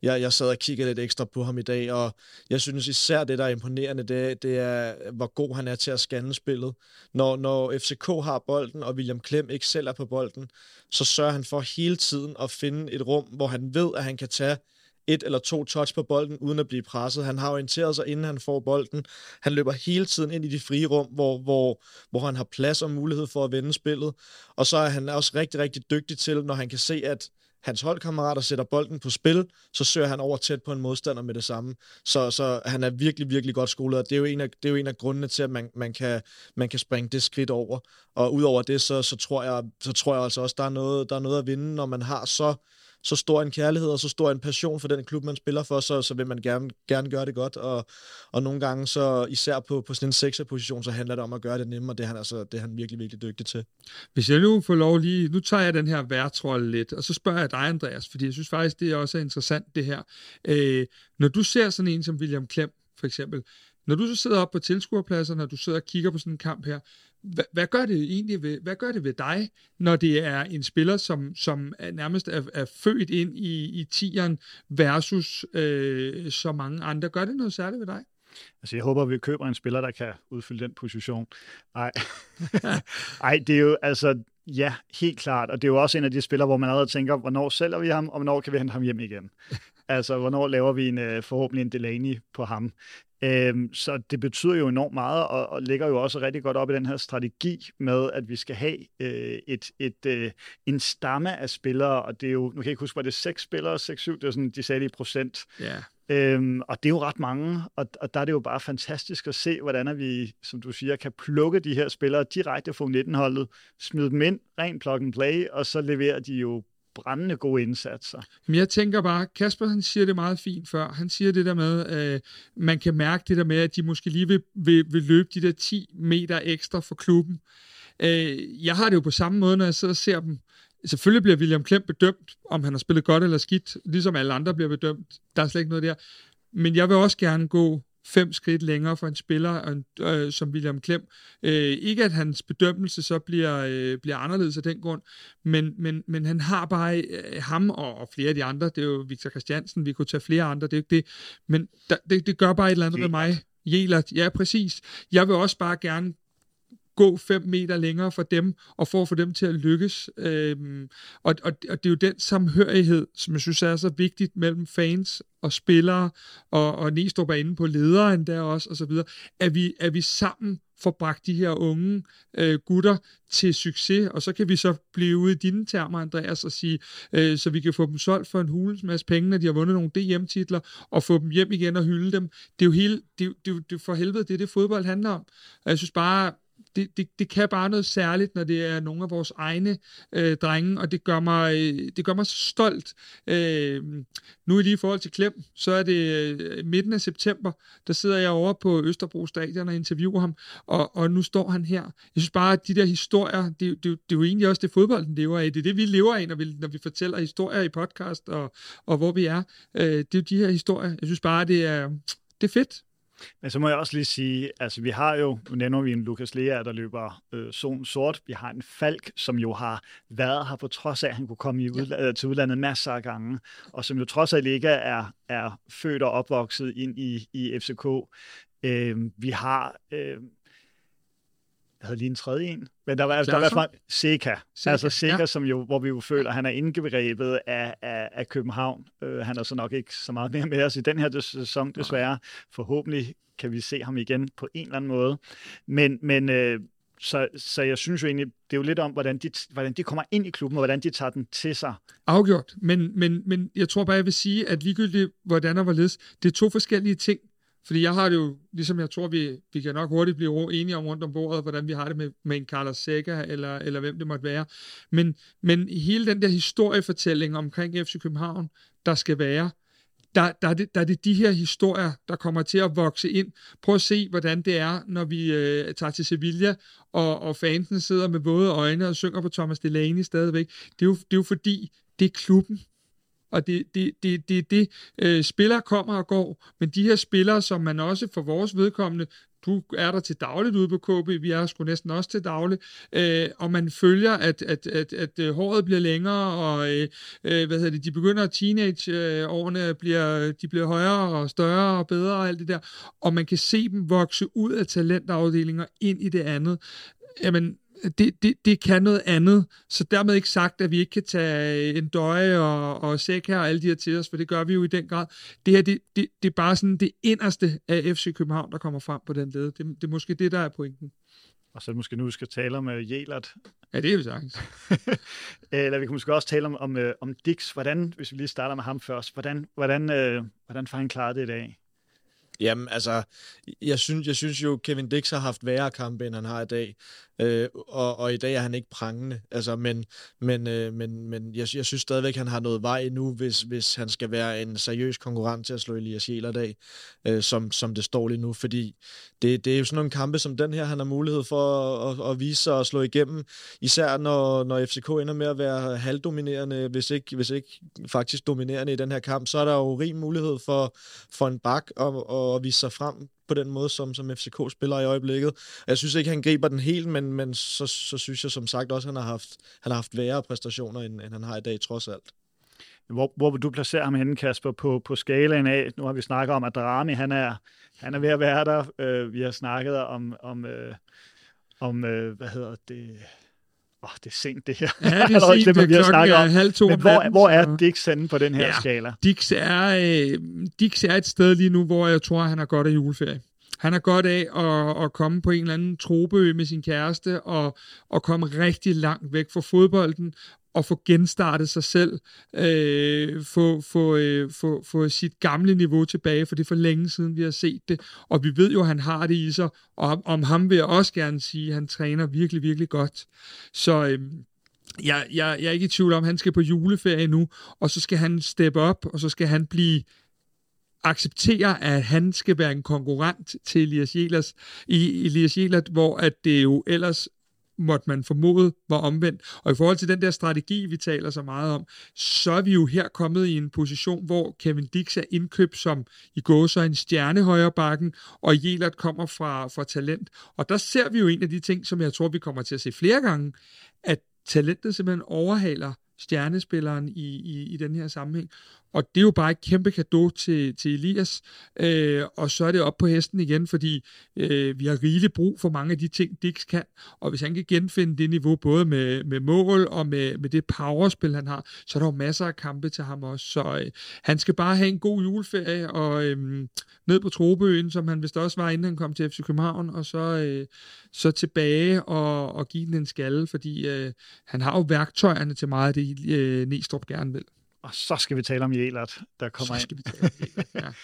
Jeg, jeg sad og kiggede lidt ekstra på ham i dag, og jeg synes især det, der er imponerende, det, det er, hvor god han er til at scanne spillet. Når, når FCK har bolden, og William Klem ikke selv er på bolden, så sørger han for hele tiden at finde et rum, hvor han ved, at han kan tage et eller to touch på bolden, uden at blive presset. Han har orienteret sig, inden han får bolden. Han løber hele tiden ind i de frie rum, hvor, hvor, hvor han har plads og mulighed for at vende spillet. Og så er han også rigtig, rigtig dygtig til, når han kan se, at hans holdkammerater sætter bolden på spil, så søger han over tæt på en modstander med det samme. Så, så han er virkelig, virkelig godt skolet, og det er jo en af, det er jo en af grundene til, at man, man, kan, man kan springe det skridt over. Og udover det, så, så, tror jeg, så tror jeg altså også, der er noget, der er noget at vinde, når man har så så stor en kærlighed og så stor en passion for den klub, man spiller for, så, så vil man gerne, gerne gøre det godt. Og, og nogle gange, så især på, på sådan en sekserposition, så handler det om at gøre det nemmere. Det er han, altså, det er han virkelig, virkelig dygtig til. Hvis jeg nu får lov lige, nu tager jeg den her værtrolle lidt, og så spørger jeg dig, Andreas, fordi jeg synes faktisk, det er også interessant det her. Øh, når du ser sådan en som William Klem, for eksempel, når du så sidder op på tilskuerpladsen, når du sidder og kigger på sådan en kamp her, hvad, hvad gør det egentlig ved, hvad gør det ved dig, når det er en spiller, som, som er nærmest er, er født ind i, i tieren versus øh, så mange andre? Gør det noget særligt ved dig? Altså, jeg håber, vi køber en spiller, der kan udfylde den position. Nej, *laughs* *laughs* Ej, det er jo, altså, ja, helt klart. Og det er jo også en af de spillere, hvor man allerede tænker, hvornår sælger vi ham, og hvornår kan vi hente ham hjem igen? *laughs* altså, hvornår laver vi en, øh, forhåbentlig en Delaney på ham? Øhm, så det betyder jo enormt meget, og, og ligger jo også rigtig godt op i den her strategi med, at vi skal have øh, et, et, øh, en stamme af spillere, og det er jo, nu kan jeg ikke huske, var det seks spillere, 6-7, det er sådan, de sagde det i procent. Ja. Øhm, og det er jo ret mange, og, og der er det jo bare fantastisk at se, hvordan vi, som du siger, kan plukke de her spillere direkte fra 19-holdet, smide dem ind, ren plug and play, og så leverer de jo brændende gode indsatser. Men jeg tænker bare, Kasper han siger det meget fint før. Han siger det der med, øh, man kan mærke det der med, at de måske lige vil, vil, vil løbe de der 10 meter ekstra for klubben. Øh, jeg har det jo på samme måde, når jeg sidder og ser dem. Selvfølgelig bliver William Klem bedømt, om han har spillet godt eller skidt, ligesom alle andre bliver bedømt. Der er slet ikke noget der. Men jeg vil også gerne gå fem skridt længere for en spiller øh, som William Klem. Øh, ikke at hans bedømmelse så bliver, øh, bliver anderledes af den grund, men, men, men han har bare øh, ham og, og flere af de andre, det er jo Victor Christiansen, vi kunne tage flere andre, det er jo ikke det, men der, det, det gør bare et eller andet med mig. Jelert, ja præcis. Jeg vil også bare gerne gå 5 meter længere for dem, og for at få dem til at lykkes. Øhm, og, og, og det er jo den samhørighed, som jeg synes er så vigtigt mellem fans og spillere, og, og Næstrup er inde på lederen der også, og så videre, at vi, at vi sammen får bragt de her unge øh, gutter til succes, og så kan vi så blive ude i dine termer, Andreas, og sige, øh, så vi kan få dem solgt for en hulens masse penge, når de har vundet nogle DM-titler, og få dem hjem igen og hylde dem. Det er jo hele, det, det, det for helvede, det er det fodbold handler om. Og jeg synes bare, det, det, det kan bare noget særligt, når det er nogle af vores egne øh, drenge, og det gør mig, øh, det gør mig så stolt. Øh, nu i lige forhold til Klem, så er det øh, midten af september, der sidder jeg over på Østerbro Stadion og interviewer ham, og, og nu står han her. Jeg synes bare, at de der historier, det, det, det er jo egentlig også det fodbolden lever af. Det er det, vi lever af, når vi, når vi fortæller historier i podcast, og, og hvor vi er. Øh, det er jo de her historier. Jeg synes bare, det er, det er fedt. Men så må jeg også lige sige, altså vi har jo, nu nævner vi en Lukas Lea, der løber øh, zone sort. Vi har en Falk, som jo har været her på trods af, at han kunne komme i udla- ja. til udlandet masser af gange, og som jo trods af ikke er, er født og opvokset ind i, i FCK. Øh, vi har øh, havde lige en tredje en, men der var, altså, der var i hvert fald Seca, Seca. altså Seca, ja. som jo, hvor vi jo føler, at han er indgebrebet af, af, af København. Uh, han er så nok ikke så meget mere med os i den her sæson, desværre. Forhåbentlig kan vi se ham igen på en eller anden måde. Men, men uh, så, så jeg synes jo egentlig, det er jo lidt om, hvordan de, hvordan de kommer ind i klubben, og hvordan de tager den til sig. Afgjort, men, men, men jeg tror bare, jeg vil sige, at ligegyldigt hvordan og hvorledes, det er to forskellige ting. Fordi jeg har det jo, ligesom jeg tror, vi, vi kan nok hurtigt blive enige om rundt om bordet, hvordan vi har det med, med en Carlos Seca, eller, eller hvem det måtte være. Men, men hele den der historiefortælling omkring FC København, der skal være, der, der, er det, der er det de her historier, der kommer til at vokse ind. Prøv at se, hvordan det er, når vi øh, tager til Sevilla, og, og fansen sidder med våde øjne og synger på Thomas Delaney stadigvæk. Det er jo, det er jo fordi, det er klubben og det det, det, det, det øh, spillere kommer og går, men de her spillere, som man også for vores vedkommende, du er der til dagligt ude på KB, vi er sgu næsten også til dagligt, øh, og man følger, at, at, at, at, at håret bliver længere, og øh, øh, hvad hedder det, de begynder at teenageårene, bliver, de bliver højere og større og bedre og alt det der, og man kan se dem vokse ud af talentafdelinger ind i det andet. Jamen, det, det, det kan noget andet. Så dermed ikke sagt, at vi ikke kan tage en døje og, og sæk her og alle de her til os, for det gør vi jo i den grad. Det her, det, det, det er bare sådan det inderste af FC København, der kommer frem på den led. Det, det er måske det, der er pointen. Og så måske nu skal tale om uh, Jelert. Ja, det er vi sagtens. *laughs* Eller vi kan måske også tale om, om, uh, om Dix. Hvordan, hvis vi lige starter med ham først, hvordan, hvordan, uh, hvordan får han klaret det i dag? Jamen, altså, jeg synes, jeg synes jo, Kevin Dix har haft værre kampe, end han har i dag. Øh, og, og i dag er han ikke prangende. Altså, men men, øh, men, men jeg, jeg synes stadigvæk, han har noget vej endnu, hvis, hvis han skal være en seriøs konkurrent til at slå Elias Jæler dag, øh, som, som det står lige nu. Fordi det, det er jo sådan nogle kampe som den her, han har mulighed for at, at, at vise sig og slå igennem. Især når, når FCK ender med at være halvdominerende, hvis ikke, hvis ikke faktisk dominerende i den her kamp, så er der jo rig mulighed for, for en bak og at, at vise sig frem på den måde, som, som FCK spiller i øjeblikket. Jeg synes ikke, han griber den helt, men, men så, så synes jeg som sagt også, at han har haft, han har haft værre præstationer, end, end han har i dag, trods alt. Hvor, hvor vil du placere ham henne, Kasper, på, på skalaen af? Nu har vi snakket om, at Drami, han er, han er ved at være der. Øh, vi har snakket om, om, øh, om øh, hvad hedder det, oh, det er sent det her. Ja, *laughs* det er sent. det, vi har snakket om. halv to Men hvor, hvor er Dix henne på den her ja, skala? Dix er, øh, Dix er et sted lige nu, hvor jeg tror, han har godt af juleferie. Han har godt af at, at komme på en eller anden trobeø med sin kæreste og, og komme rigtig langt væk fra fodbolden og få genstartet sig selv, øh, få, få, øh, få, få sit gamle niveau tilbage, for det er for længe siden, vi har set det, og vi ved jo, at han har det i sig, og om, om ham vil jeg også gerne sige, at han træner virkelig, virkelig godt. Så øh, jeg, jeg, jeg er ikke i tvivl om, at han skal på juleferie nu, og så skal han steppe op, og så skal han blive acceptere, at han skal være en konkurrent til Elias Jelers, i Elias Jelert, hvor at det jo ellers måtte man formode var omvendt. Og i forhold til den der strategi, vi taler så meget om, så er vi jo her kommet i en position, hvor Kevin Dix er indkøbt som i går så en stjerne højre bakken, og Jelert kommer fra, fra talent. Og der ser vi jo en af de ting, som jeg tror, vi kommer til at se flere gange, at talentet simpelthen overhaler stjernespilleren i, i, i den her sammenhæng. Og det er jo bare et kæmpe gave til, til Elias. Øh, og så er det op på hesten igen, fordi øh, vi har rigeligt brug for mange af de ting, Dix kan. Og hvis han kan genfinde det niveau, både med, med mål og med, med det powerspil, han har, så er der jo masser af kampe til ham også. Så øh, han skal bare have en god juleferie og øh, ned på Trobøen, som han vist også var, inden han kom til FC København, og så, øh, så tilbage og, og give den en skalle, fordi øh, han har jo værktøjerne til meget af det, øh, Næstrup gerne vil. Og så skal vi tale om Jelert, der kommer så skal vi tale om Jelert, ja. *laughs*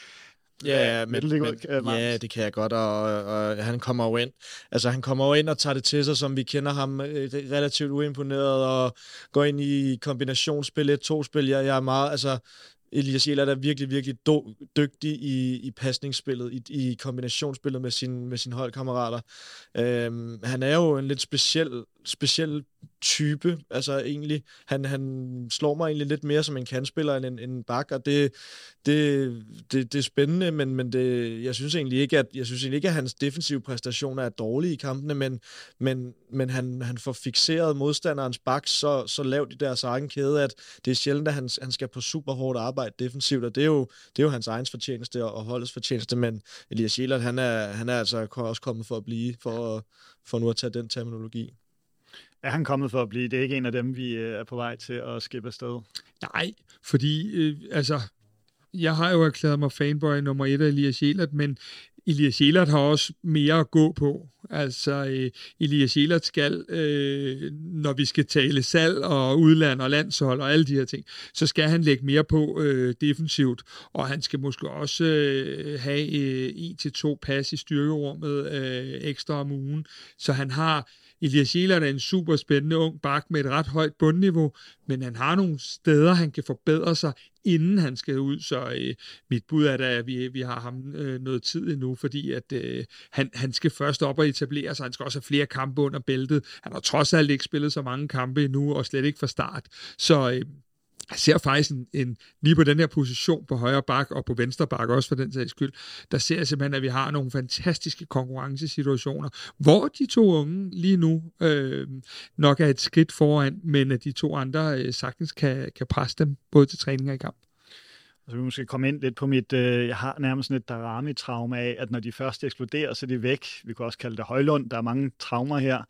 Ja, men, men, ja, det kan jeg godt, og, og han kommer jo ind. Altså, han kommer jo ind og tager det til sig, som vi kender ham, øh, relativt uimponeret, og går ind i kombinationsspil, et to-spil. Jeg, jeg er meget, altså, Elias Jelert er virkelig, virkelig do, dygtig i, i pasningsspillet, i, i kombinationsspillet med, sin, med sine holdkammerater. Øhm, han er jo en lidt speciel, speciel type, altså egentlig. Han, han slår mig egentlig lidt mere som en kandspiller end en, en bak, og det, det, det, det er spændende, men, men det, jeg synes egentlig ikke, at jeg synes egentlig ikke, at hans defensive præstationer er dårlige i kampene, men, men, men han, han får fixeret modstanderens bak så, så lavt i deres egen kæde, at det er sjældent, at han, han skal på super hårdt arbejde defensivt, og det er jo, det er jo hans egen fortjeneste og holdets fortjeneste, men Elias Jelert, han er, han er altså også kommet for at blive, for, for nu at tage den terminologi. Er han kommet for at blive? Det er ikke en af dem, vi øh, er på vej til at skippe afsted. Nej, fordi øh, altså, jeg har jo erklæret mig fanboy nummer et af Elias Jelert, men Elias Jelert har også mere at gå på. Altså, øh, Elias Jelert skal, øh, når vi skal tale salg og udland og landshold og alle de her ting, så skal han lægge mere på øh, defensivt, og han skal måske også øh, have øh, en til to pas i styrkerummet øh, ekstra om ugen, så han har Elias Jelert er en super spændende ung bak med et ret højt bundniveau, men han har nogle steder, han kan forbedre sig, inden han skal ud. Så øh, mit bud er da, at vi, vi har ham øh, noget tid endnu, fordi at øh, han, han skal først op og etablere sig. Han skal også have flere kampe under bæltet. Han har trods alt ikke spillet så mange kampe endnu, og slet ikke fra start. Så øh, jeg ser faktisk en, en, lige på den her position på højre bak og på venstre bak også for den sags skyld, der ser jeg simpelthen, at vi har nogle fantastiske konkurrencesituationer, hvor de to unge lige nu øh, nok er et skridt foran, men at de to andre øh, sagtens kan, kan presse dem både til træning og i kamp. Så vi måske komme ind lidt på mit, øh, jeg har nærmest sådan et Darami-traume af, at når de først eksploderer, så er de væk. Vi kan også kalde det højlund. Der er mange traumer her.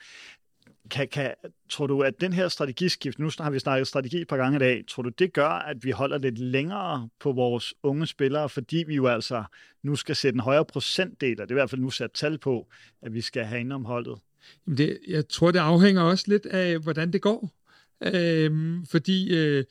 Kan, kan, tror du, at den her strategiskift, nu har vi snakket strategi et par gange i dag, tror du, det gør, at vi holder lidt længere på vores unge spillere, fordi vi jo altså nu skal sætte en højere procentdel, og det er i hvert fald nu sat tal på, at vi skal have om holdet? Jamen det, jeg tror, det afhænger også lidt af, hvordan det går. Øhm, fordi øh,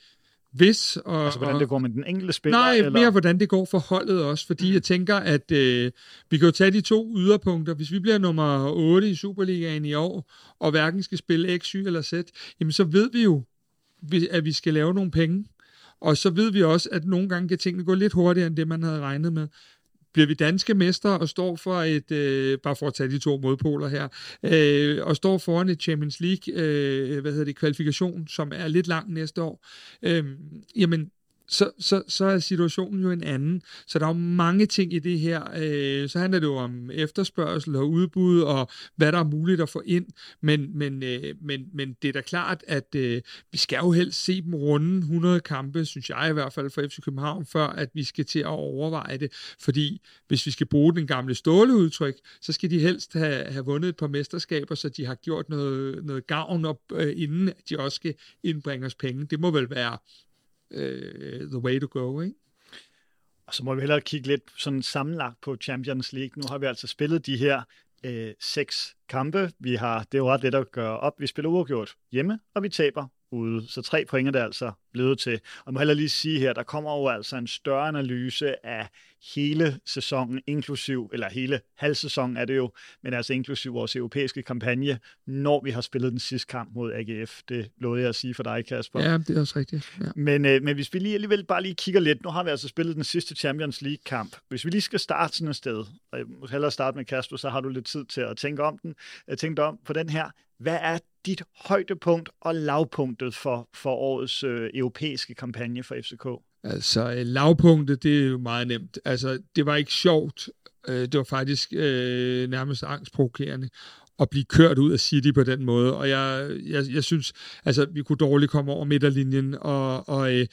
hvis... Og, altså, hvordan det går med den enkelte spiller? Nej, eller? mere hvordan det går for holdet også, fordi mm. jeg tænker, at øh, vi kan jo tage de to yderpunkter. Hvis vi bliver nummer 8 i Superligaen i år, og hverken skal spille X, Y eller Z, jamen så ved vi jo, at vi skal lave nogle penge. Og så ved vi også, at nogle gange kan tingene gå lidt hurtigere, end det man havde regnet med bliver vi danske mestre og står for et, øh, bare for at tage de to modpoler her, øh, og står foran et Champions League, øh, hvad hedder det, kvalifikation, som er lidt lang næste år, øh, jamen så, så, så er situationen jo en anden. Så der er jo mange ting i det her. Øh, så handler det jo om efterspørgsel og udbud, og hvad der er muligt at få ind. Men, men, øh, men, men det er da klart, at øh, vi skal jo helst se dem runde 100 kampe, synes jeg i hvert fald for FC København, før at vi skal til at overveje det. Fordi hvis vi skal bruge den gamle ståleudtryk, så skal de helst have, have vundet et par mesterskaber, så de har gjort noget, noget gavn op, øh, inden de også skal indbringe os penge. Det må vel være øh, the way to go, ikke? Og så må vi hellere kigge lidt sådan sammenlagt på Champions League. Nu har vi altså spillet de her øh, seks kampe. Vi har, det er jo ret let at gøre op. Vi spiller uafgjort hjemme, og vi taber ude. Så tre point er det altså blevet til. Og jeg må heller lige sige her, der kommer jo altså en større analyse af hele sæsonen, inklusiv, eller hele halvsæsonen er det jo, men altså inklusiv vores europæiske kampagne, når vi har spillet den sidste kamp mod AGF. Det lovede jeg at sige for dig, Kasper. Ja, det er også rigtigt. Ja. Men, øh, men hvis vi lige alligevel bare lige kigger lidt, nu har vi altså spillet den sidste Champions League-kamp. Hvis vi lige skal starte sådan et sted, og jeg må hellere starte med Kasper, så har du lidt tid til at tænke om den. Jeg tænkte om på den her. Hvad er dit højdepunkt og lavpunktet for, for årets øh, europæiske kampagne for FCK? Altså, øh, lavpunktet, det er jo meget nemt. Altså, det var ikke sjovt. Øh, det var faktisk øh, nærmest angstprovokerende at blive kørt ud af City på den måde. Og jeg, jeg, jeg synes, altså, vi kunne dårligt komme over midterlinjen, og, og øh,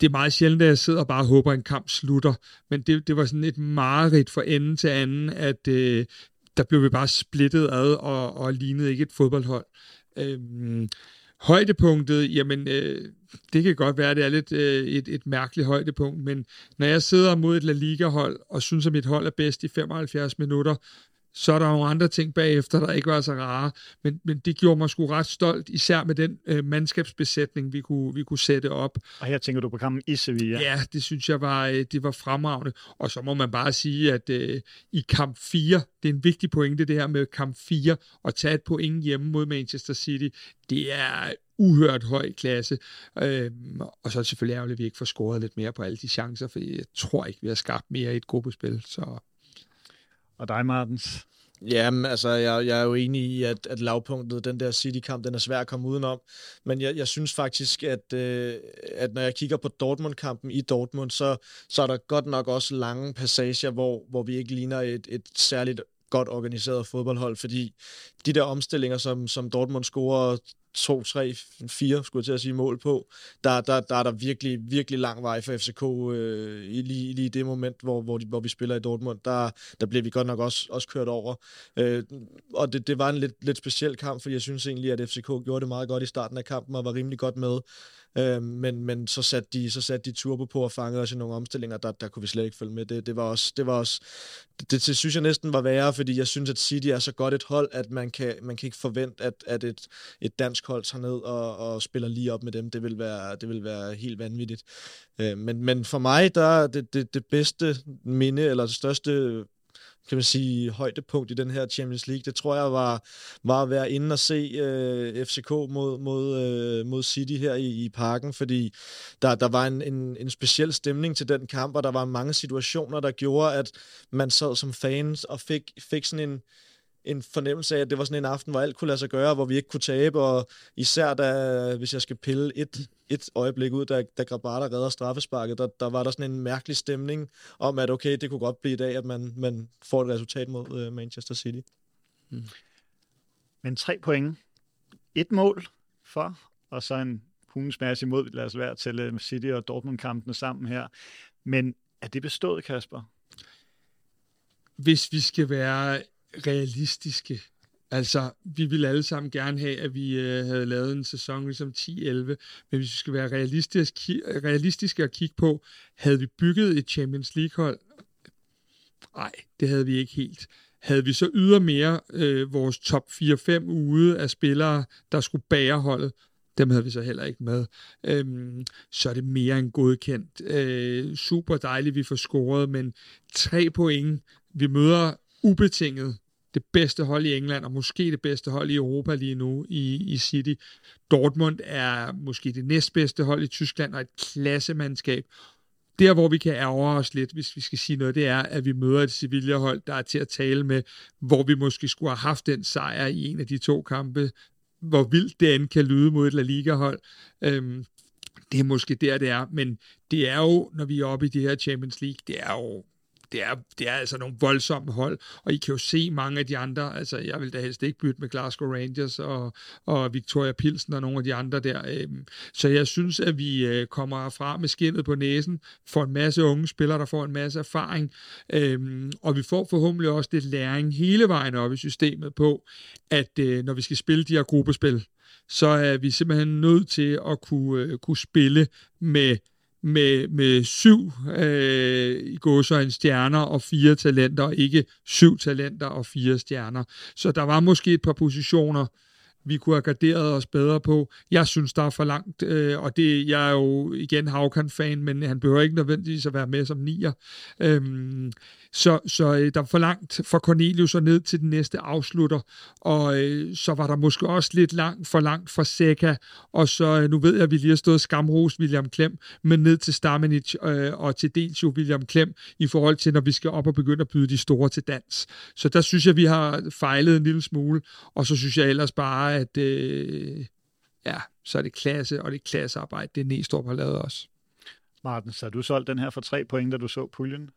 det er meget sjældent, at jeg sidder og bare håber, at en kamp slutter. Men det, det var sådan et mareridt for ende til anden, at øh, der blev vi bare splittet ad og, og lignede ikke et fodboldhold. Øhm, højdepunktet, jamen, øh, det kan godt være, det er lidt øh, et, et mærkeligt højdepunkt, men når jeg sidder mod et La Liga-hold og synes, at mit hold er bedst i 75 minutter, så er der jo andre ting bagefter, der ikke var så rare. Men, men det gjorde mig sgu ret stolt, især med den øh, mandskabsbesætning, vi kunne, vi kunne sætte op. Og her tænker du på kampen i Sevilla. Ja, det synes jeg var, øh, det var fremragende. Og så må man bare sige, at øh, i kamp 4, det er en vigtig pointe det her med kamp 4, at tage et point hjemme mod Manchester City, det er uhørt høj klasse. Øhm, og så er det selvfølgelig ærgerligt, at vi ikke får scoret lidt mere på alle de chancer, for jeg tror ikke, vi har skabt mere i et gruppespil. Så og dig, Martens? Jamen, altså, jeg, jeg er jo enig i, at, at lavpunktet, den der City-kamp, den er svær at komme udenom. Men jeg, jeg synes faktisk, at, øh, at når jeg kigger på Dortmund-kampen i Dortmund, så, så er der godt nok også lange passager, hvor, hvor vi ikke ligner et, et særligt godt organiseret fodboldhold, fordi de der omstillinger, som, som Dortmund scorer to, tre, fire, skulle jeg til at sige, mål på, der, der, der er der virkelig, virkelig lang vej for FCK øh, i lige, lige det moment, hvor, hvor, de, hvor vi spiller i Dortmund. Der, der blev vi godt nok også, også kørt over. Øh, og det, det var en lidt, lidt speciel kamp, for jeg synes egentlig, at FCK gjorde det meget godt i starten af kampen og var rimelig godt med. Øh, men, men så satte de, så satte de turbo på og fangede os i nogle omstillinger, der, der kunne vi slet ikke følge med. Det, det var også, det var også det, det, det, synes jeg næsten var værre, fordi jeg synes, at City er så godt et hold, at man kan, man kan ikke forvente, at, at et, et dansk hold tager ned og, og spiller lige op med dem. Det vil være, det vil være helt vanvittigt. Øh, men, men for mig, der er det, det, det bedste minde, eller det største kan man sige, højdepunkt i den her Champions League. Det tror jeg var, var at være inde og se øh, FCK mod, mod, øh, mod City her i, i parken, fordi der, der var en, en, en speciel stemning til den kamp, og der var mange situationer, der gjorde, at man sad som fans og fik, fik sådan en, en fornemmelse af, at det var sådan en aften, hvor alt kunne lade sig gøre, hvor vi ikke kunne tabe, og især da, hvis jeg skal pille et, et øjeblik ud, da, da Grabata redder straffesparket, der, der var der sådan en mærkelig stemning om, at okay, det kunne godt blive i dag, at man, man får et resultat mod uh, Manchester City. Mm. Men tre point. Et mål for, og så en hundens masse imod. Lad os være til uh, City og Dortmund-kampene sammen her. Men er det bestået, Kasper? Hvis vi skal være realistiske. Altså, vi ville alle sammen gerne have, at vi øh, havde lavet en sæson ligesom 10-11, men hvis vi skal være realistiske, realistiske at kigge på, havde vi bygget et Champions League-hold? Nej, det havde vi ikke helt. Havde vi så ydermere øh, vores top 4-5 ude af spillere, der skulle bære holdet, dem havde vi så heller ikke med. Øhm, så er det mere end godkendt. Øh, super dejligt, vi får scoret, men tre point. Vi møder ubetinget det bedste hold i England, og måske det bedste hold i Europa lige nu i, i City. Dortmund er måske det næstbedste hold i Tyskland, og et klassemandskab. Der, hvor vi kan ærge os lidt, hvis vi skal sige noget, det er, at vi møder et Sevilla-hold, der er til at tale med, hvor vi måske skulle have haft den sejr i en af de to kampe, hvor vildt det end kan lyde mod et La Liga-hold. Øhm, det er måske der, det er, men det er jo, når vi er oppe i det her Champions League, det er jo det er, det er altså nogle voldsomme hold, og I kan jo se mange af de andre, altså jeg vil da helst ikke bytte med Glasgow Rangers og, og Victoria Pilsen og nogle af de andre der. Øhm, så jeg synes, at vi øh, kommer fra med skinnet på næsen, får en masse unge spillere, der får en masse erfaring, øhm, og vi får forhåbentlig også lidt læring hele vejen op i systemet på, at øh, når vi skal spille de her gruppespil, så er vi simpelthen nødt til at kunne, øh, kunne spille med med, med syv øh, i gåsøjne stjerner og fire talenter, og ikke syv talenter og fire stjerner. Så der var måske et par positioner, vi kunne have garderet os bedre på. Jeg synes, der er for langt, øh, og det, jeg er jo igen Havkan-fan, men han behøver ikke nødvendigvis at være med som nier. Øhm, så, så øh, der er for langt fra Cornelius og ned til den næste afslutter, og øh, så var der måske også lidt langt for langt fra Seca, og så øh, nu ved jeg, at vi lige har stået skamros William Klem, men ned til Stamenic øh, og til dels jo William Klem i forhold til, når vi skal op og begynde at byde de store til dans. Så der synes jeg, vi har fejlet en lille smule, og så synes jeg ellers bare, at øh, ja, så er det klasse, og det er klassearbejde, det Næstrup har lavet også. Martin, så har du solgt den her for tre point, da du så puljen?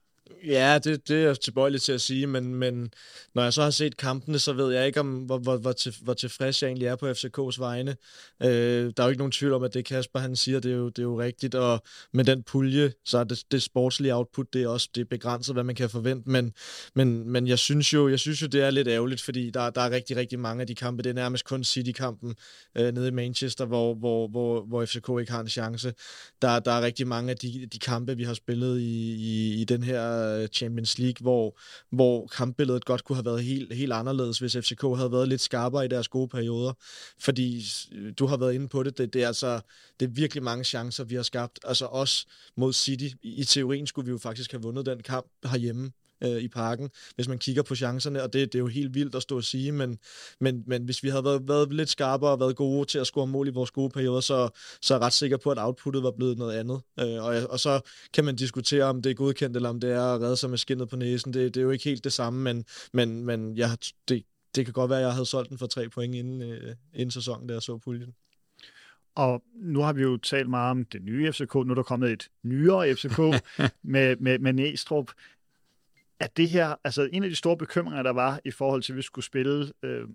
Ja, det, det er jeg tilbøjelig til at sige, men, men når jeg så har set kampene, så ved jeg ikke, om hvor, hvor, hvor, til, hvor tilfreds jeg egentlig er på FCK's vegne. Øh, der er jo ikke nogen tvivl om, at det Kasper han siger, det er jo, det er jo rigtigt, og med den pulje, så er det, det sportslige output, det er også det er begrænset, hvad man kan forvente, men, men, men jeg, synes jo, jeg synes jo, det er lidt ærgerligt, fordi der, der er rigtig, rigtig mange af de kampe, det er nærmest kun City-kampen øh, nede i Manchester, hvor, hvor, hvor, hvor FCK ikke har en chance. Der, der er rigtig mange af de, de kampe, vi har spillet i, i, i den her Champions League, hvor, hvor kampbilledet godt kunne have været helt, helt anderledes, hvis FCK havde været lidt skarpere i deres gode perioder. Fordi øh, du har været inde på det, det, det er altså det er virkelig mange chancer, vi har skabt. Altså også mod City. I, i teorien skulle vi jo faktisk have vundet den kamp herhjemme øh, i parken, hvis man kigger på chancerne, og det, det er jo helt vildt at stå og sige, men, men, men hvis vi havde været, været lidt skarpere og været gode til at score mål i vores gode perioder, så, så er jeg ret sikker på, at outputtet var blevet noget andet. Øh, og, og så kan man diskutere, om det er godkendt, eller om det er at redde sig med skinnet på næsen. Det, det er jo ikke helt det samme, men, men, men jeg, det, det kan godt være, at jeg havde solgt den for tre point inden, øh, inden sæsonen, da jeg så puljen. Og nu har vi jo talt meget om det nye FCK. Nu er der kommet et nyere FCK *laughs* med, med, med Næstrup at det her, altså en af de store bekymringer, der var i forhold til, at vi skulle spille øh,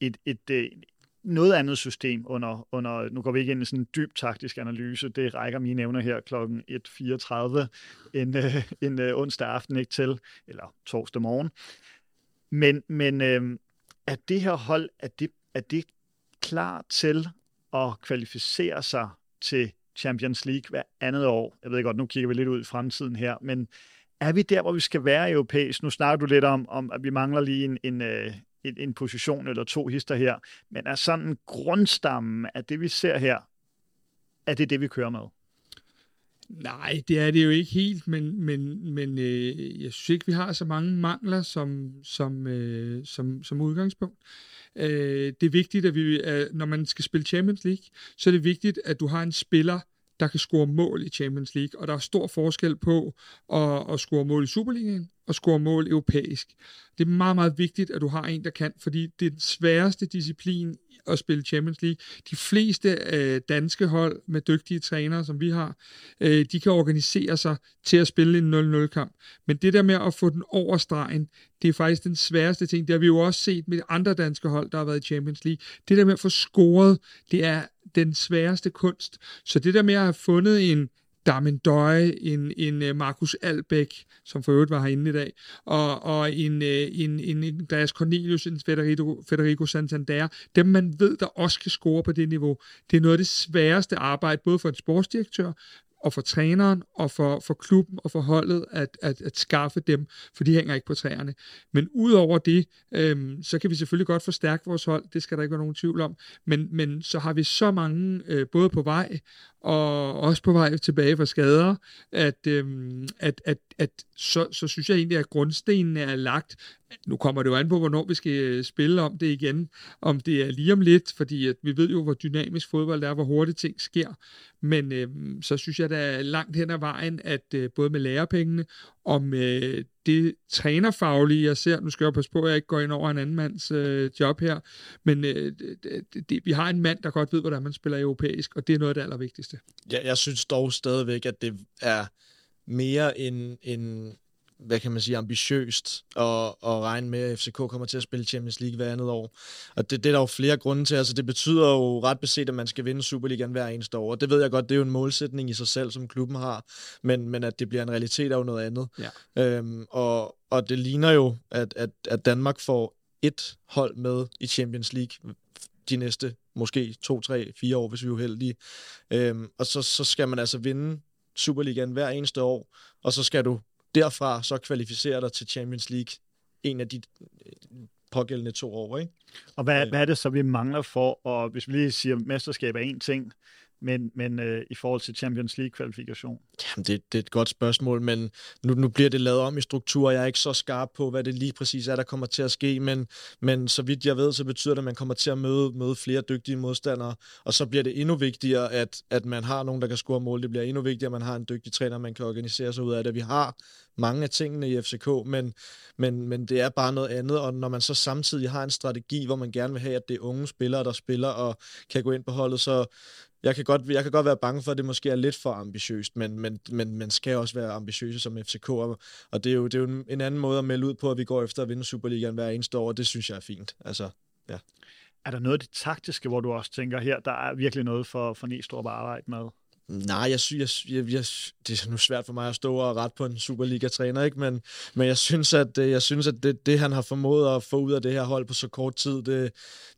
et, et, et, noget andet system under, under, nu går vi ikke ind i sådan en dyb taktisk analyse, det rækker mine evner her klokken 1.34 en, øh, en øh, onsdag aften ikke til, eller torsdag morgen. Men, men øh, at det her hold, at det, er det klar til at kvalificere sig til Champions League hver andet år? Jeg ved godt, nu kigger vi lidt ud i fremtiden her, men er vi der, hvor vi skal være europæisk? Nu snakker du lidt om, om at vi mangler lige en, en, øh, en, en position eller to hister her, men er sådan grundstammen af det, vi ser her, er det det, vi kører med? Nej, det er det jo ikke helt, men, men, men øh, jeg synes ikke, vi har så mange mangler som, som, øh, som, som udgangspunkt. Øh, det er vigtigt, at vi, øh, når man skal spille Champions League, så er det vigtigt, at du har en spiller, der kan score mål i Champions League, og der er stor forskel på at, at score mål i Superligaen og score mål europæisk. Det er meget, meget vigtigt, at du har en, der kan, fordi det er den sværeste disciplin at spille Champions League. De fleste øh, danske hold med dygtige trænere, som vi har, øh, de kan organisere sig til at spille en 0-0-kamp. Men det der med at få den over stregen, det er faktisk den sværeste ting. Det har vi jo også set med andre danske hold, der har været i Champions League. Det der med at få scoret, det er den sværeste kunst. Så det der med at have fundet en Damen Døje, en, en øh, Markus Albæk, som for øvrigt var herinde i dag, og, og en, øh, en, en, en Andreas Cornelius, en Federico, Federico Santander, dem man ved, der også kan score på det niveau. Det er noget af det sværeste arbejde, både for en sportsdirektør, og for træneren, og for, for klubben, og for holdet, at, at, at skaffe dem, for de hænger ikke på træerne. Men udover det, øhm, så kan vi selvfølgelig godt forstærke vores hold, det skal der ikke være nogen tvivl om, men, men så har vi så mange, øh, både på vej, og også på vej tilbage fra skader, at, øhm, at, at, at så, så synes jeg egentlig, at grundstenen er lagt. Nu kommer det jo an på, hvornår vi skal øh, spille om det igen. Om det er lige om lidt, fordi at vi ved jo, hvor dynamisk fodbold er, hvor hurtigt ting sker. Men øh, så synes jeg, da er langt hen ad vejen, at øh, både med lærepengene og med øh, det trænerfaglige, jeg ser, nu skal jeg passe på, at jeg ikke går ind over en anden mands øh, job her, men øh, det, det, vi har en mand, der godt ved, hvordan man spiller europæisk, og det er noget af det allervigtigste. Ja, jeg synes dog stadigvæk, at det er mere en, en hvad kan man sige, ambitiøst at, at regne med, at FCK kommer til at spille Champions League hver andet år. Og det, det er der jo flere grunde til. Altså, det betyder jo ret beset, at man skal vinde Superligaen hver eneste år. Og det ved jeg godt, det er jo en målsætning i sig selv, som klubben har. Men, men at det bliver en realitet er jo noget andet. Ja. Øhm, og, og det ligner jo, at, at, at Danmark får et hold med i Champions League de næste måske to, tre, fire år, hvis vi er uheldige. Øhm, og så, så skal man altså vinde Superligaen hver eneste år, og så skal du derfra så kvalificere dig til Champions League en af de pågældende to år. Ikke? Og hvad, hvad er det så, vi mangler for, og hvis vi lige siger, at mesterskab er en ting, men, men øh, i forhold til Champions League-kvalifikation? Jamen, det, det er et godt spørgsmål, men nu, nu bliver det lavet om i struktur. Jeg er ikke så skarp på, hvad det lige præcis er, der kommer til at ske, men, men så vidt jeg ved, så betyder det, at man kommer til at møde, møde flere dygtige modstandere, og så bliver det endnu vigtigere, at, at man har nogen, der kan score mål. Det bliver endnu vigtigere, at man har en dygtig træner, man kan organisere sig ud af det. Vi har mange af tingene i FCK, men, men, men det er bare noget andet, og når man så samtidig har en strategi, hvor man gerne vil have, at det er unge spillere, der spiller og kan gå ind på holdet, så, jeg kan, godt, jeg kan godt være bange for, at det måske er lidt for ambitiøst, men, men, men man skal også være ambitiøse som FCK, og, og det, er jo, det er jo en anden måde at melde ud på, at vi går efter at vinde Superligaen hver eneste år, og det synes jeg er fint. Altså, ja. Er der noget af det taktiske, hvor du også tænker, her der er virkelig noget for, for Næstrup at arbejde med? Nej, jeg synes, jeg, jeg, jeg, det er nu svært for mig at stå og rette på en Superliga-træner, ikke? Men, men jeg synes, at, øh, jeg synes, at det, det, han har formået at få ud af det her hold på så kort tid, det,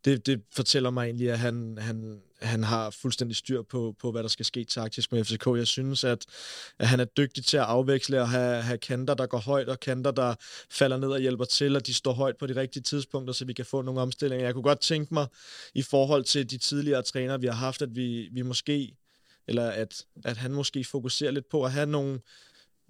det, det fortæller mig egentlig, at han, han, han har fuldstændig styr på, på, hvad der skal ske taktisk med FCK. Jeg synes, at, at han er dygtig til at afveksle og have, have kanter, der går højt, og kanter, der falder ned og hjælper til, og de står højt på de rigtige tidspunkter, så vi kan få nogle omstillinger. Jeg kunne godt tænke mig, i forhold til de tidligere trænere, vi har haft, at vi, vi måske eller at, at han måske fokuserer lidt på at have nogle,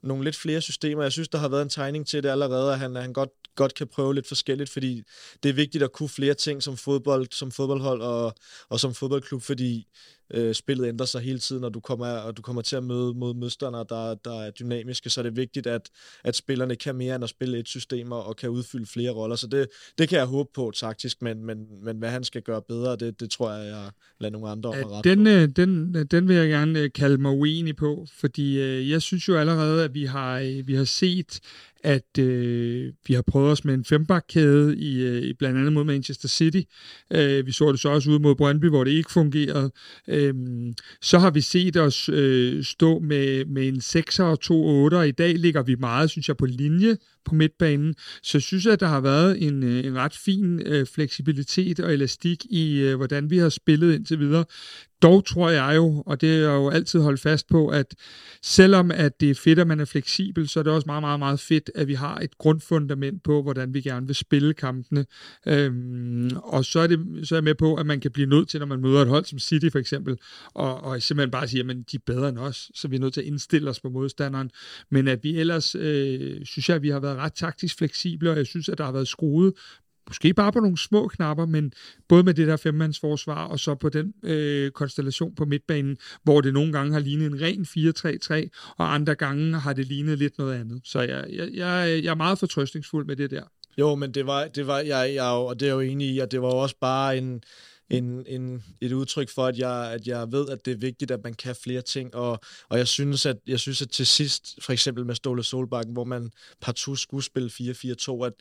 nogle lidt flere systemer. Jeg synes, der har været en tegning til det allerede, at han, at han godt, godt kan prøve lidt forskelligt, fordi det er vigtigt at kunne flere ting som fodbold, som fodboldhold og, og som fodboldklub, fordi øh, spillet ændrer sig hele tiden, og du kommer, og du kommer til at møde mod modstandere, der, der er dynamiske, så er det vigtigt, at, at spillerne kan mere end at spille et system og, og kan udfylde flere roller. Så det, det kan jeg håbe på taktisk, men, men, men hvad han skal gøre bedre, det, det tror jeg, jeg lader nogle andre om at rette den. Øh, den, den vil jeg gerne øh, kalde mig uenig på, fordi øh, jeg synes jo allerede, at vi har, vi har set, at øh, vi har prøvet os med en fembakkæde i, øh, i blandt andet mod Manchester City. Øh, vi så det så også ud mod Brøndby, hvor det ikke fungerede. Øh, Øhm, så har vi set os øh, stå med, med en 6'er og to 8'er. I dag ligger vi meget, synes jeg, på linje på midtbanen. Så jeg synes, at der har været en, øh, en ret fin øh, fleksibilitet og elastik i, øh, hvordan vi har spillet indtil videre. Dog tror jeg jo, og det er jeg jo altid holdt fast på, at selvom at det er fedt, at man er fleksibel, så er det også meget, meget, meget fedt, at vi har et grundfundament på, hvordan vi gerne vil spille kampene. Øhm, og så er, det, så er jeg med på, at man kan blive nødt til, når man møder et hold som City for eksempel, og, og simpelthen bare sige, at de er bedre end os, så vi er nødt til at indstille os på modstanderen. Men at vi ellers, øh, synes jeg, at vi har været ret taktisk fleksible, og jeg synes, at der har været skruet måske bare på nogle små knapper, men både med det der femmandsforsvar, og så på den øh, konstellation på midtbanen, hvor det nogle gange har lignet en ren 4-3-3, og andre gange har det lignet lidt noget andet. Så jeg, jeg, jeg, jeg er meget fortrøstningsfuld med det der. Jo, men det var, det var jeg, jeg, og det er jo enig i, at det var også bare en, en, en, et udtryk for, at jeg, at jeg ved, at det er vigtigt, at man kan flere ting, og, og jeg, synes, at, jeg synes, at til sidst, for eksempel med Ståle Solbakken, hvor man partout skulle spille 4-4-2, at,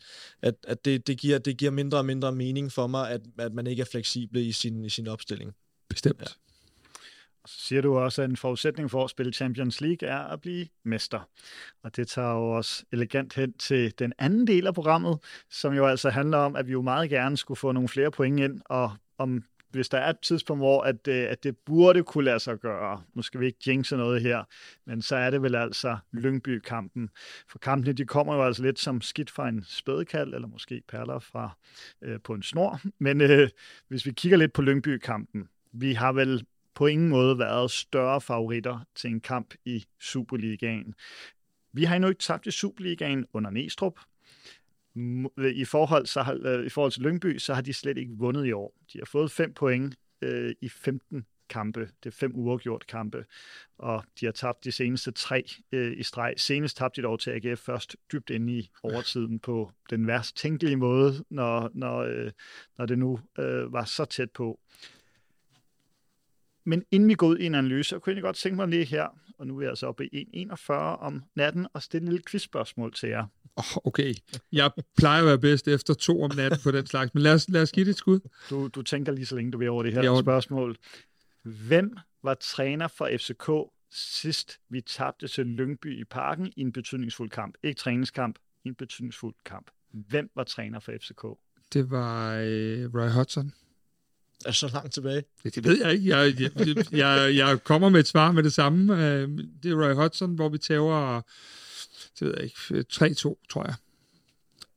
at, at det, det, giver, det giver mindre og mindre mening for mig, at, at man ikke er fleksibel i sin, i sin opstilling. Bestemt. Ja. Så siger du også, at en forudsætning for at spille Champions League er at blive mester. Og det tager jo også elegant hen til den anden del af programmet, som jo altså handler om, at vi jo meget gerne skulle få nogle flere point ind, og om hvis der er et tidspunkt, hvor at, øh, at det burde kunne lade sig gøre, nu skal vi ikke jinxe noget her, men så er det vel altså Lyngby-kampen. For kampene, de kommer jo altså lidt som skidt fra en spædekald, eller måske perler fra øh, på en snor. Men øh, hvis vi kigger lidt på Lyngby-kampen, vi har vel på ingen måde været større favoritter til en kamp i Superligaen. Vi har endnu ikke tabt i Superligaen under Næstrup, Øh, i forhold, så har, øh, i forhold til Lyngby, så har de slet ikke vundet i år. De har fået 5 point øh, i 15 kampe. Det er fem uafgjort kampe, og de har tabt de seneste tre øh, i streg. Senest tabte de dog til AGF først dybt inde i overtiden på den værst tænkelige måde, når, når, øh, når det nu øh, var så tæt på. Men inden vi går ud i en analyse, så kunne jeg godt tænke mig lige her, og nu er jeg altså oppe i 1.41 om natten, og stille et lille quizspørgsmål til jer. Oh, okay. Jeg plejer at være bedst efter to om natten på den slags, men lad os, lad os give det et skud. Du, du tænker lige så længe, du vil over det her ja, spørgsmål. Hvem var træner for FCK sidst vi tabte til Lyngby i parken i en betydningsfuld kamp? Ikke træningskamp, en betydningsfuld kamp. Hvem var træner for FCK? Det var øh, Roy Hodgson. Er så langt tilbage? Det, det ved jeg ikke. Jeg, jeg, jeg, jeg kommer med et svar med det samme. Øh, det er Roy Hodgson, hvor vi tager det ved jeg ikke, 3-2, tror jeg.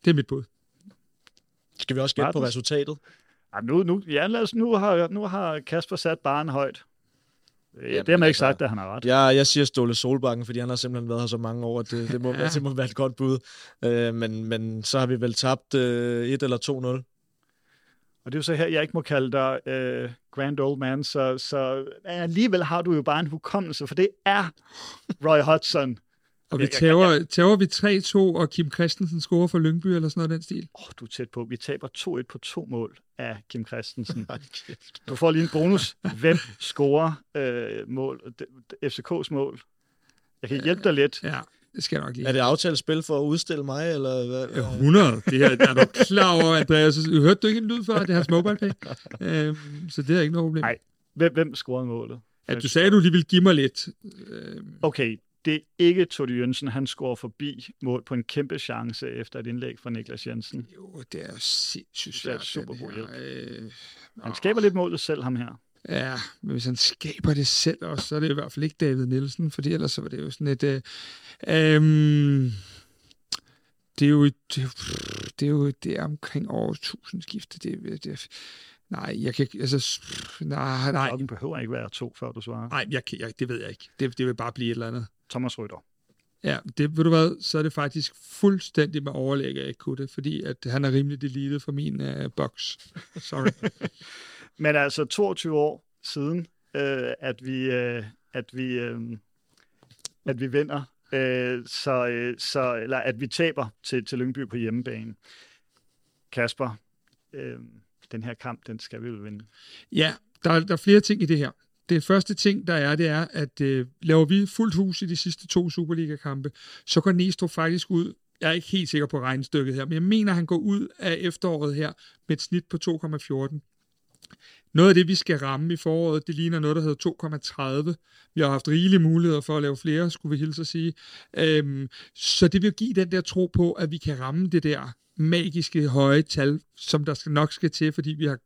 Det er mit bud. Skal vi også gætte på resultatet? Ja, nu, nu, ja, lad os, nu, har, nu har Kasper sat barn højt. Ja, Jamen, det har man ikke altså, sagt, at han har ret. Ja, jeg siger Ståle Solbakken, fordi han har simpelthen været her så mange år, at det, det, må, ja. det må være et godt bud. Øh, men, men så har vi vel tabt øh, 1 eller 2-0. Og det er jo så her, jeg ikke må kalde dig øh, grand old man, så, så alligevel har du jo bare en hukommelse, for det er Roy Hodgson. Og vi Jeg- jeg- tæver, tæver vi 3-2, og Kim Christensen scorer for Lyngby, eller sådan noget den stil. Åh, oh, du er tæt på. Vi taber 2-1 på to mål af Kim Christensen. *laughs* Du får lige en bonus. Hvem scorer øh, mål? FCK's mål? Jeg kan hjælpe dig lidt. Ja, det skal jeg nok lige. Er det aftalt spil for at udstille mig, eller hvad? Ja, 100. Det her, er du klar over, Andreas? Hørte du ikke en lyd før? Det er hans *laughs* mobile pay. Øhm, så det er ikke noget problem. Nej. Hvem, hvem scorede målet? At du sagde, at du lige ville give mig lidt. Øhm, Okay, det er ikke Todi Jønsen. Han scorer forbi mål på en kæmpe chance efter et indlæg fra Niklas Jensen. jo, det er jo sindssygt Det er svært. super god her. Øh, Han skaber lidt målet selv, ham her. Ja, men hvis han skaber det selv også, så er det i hvert fald ikke David Nielsen, fordi ellers så var det jo sådan et... Øh, øhm, det er jo, det, er jo- det er jo det er omkring år tusindskifte. Det, det, nej, jeg kan. Altså, nej, nej, Klokken behøver ikke være to, før du svarer. nej jeg, kan- jeg, det ved jeg ikke. Det, det vil bare blive et eller andet. Thomas Rytter. Ja, det ved du hvad, så er det faktisk fuldstændig med overlæg, at jeg ikke kunne det, fordi at han er rimelig deleted for min uh, box. Sorry. *laughs* Men altså 22 år siden, øh, at vi, øh, at vi, øh, at vi vinder, øh, så, øh, så, eller at vi taber til, til Lyngby på hjemmebane. Kasper, øh, den her kamp, den skal vi jo vinde. Ja, der, er- der er flere ting i det her. Det første ting, der er, det er, at øh, laver vi fuldt hus i de sidste to Superliga-kampe, så går Næstrup faktisk ud, jeg er ikke helt sikker på regnstykket her, men jeg mener, han går ud af efteråret her med et snit på 2,14. Noget af det, vi skal ramme i foråret, det ligner noget, der hedder 2,30. Vi har haft rigelige muligheder for at lave flere, skulle vi hilse at sige. Øhm, så det vil give den der tro på, at vi kan ramme det der magiske høje tal, som der nok skal til, fordi vi har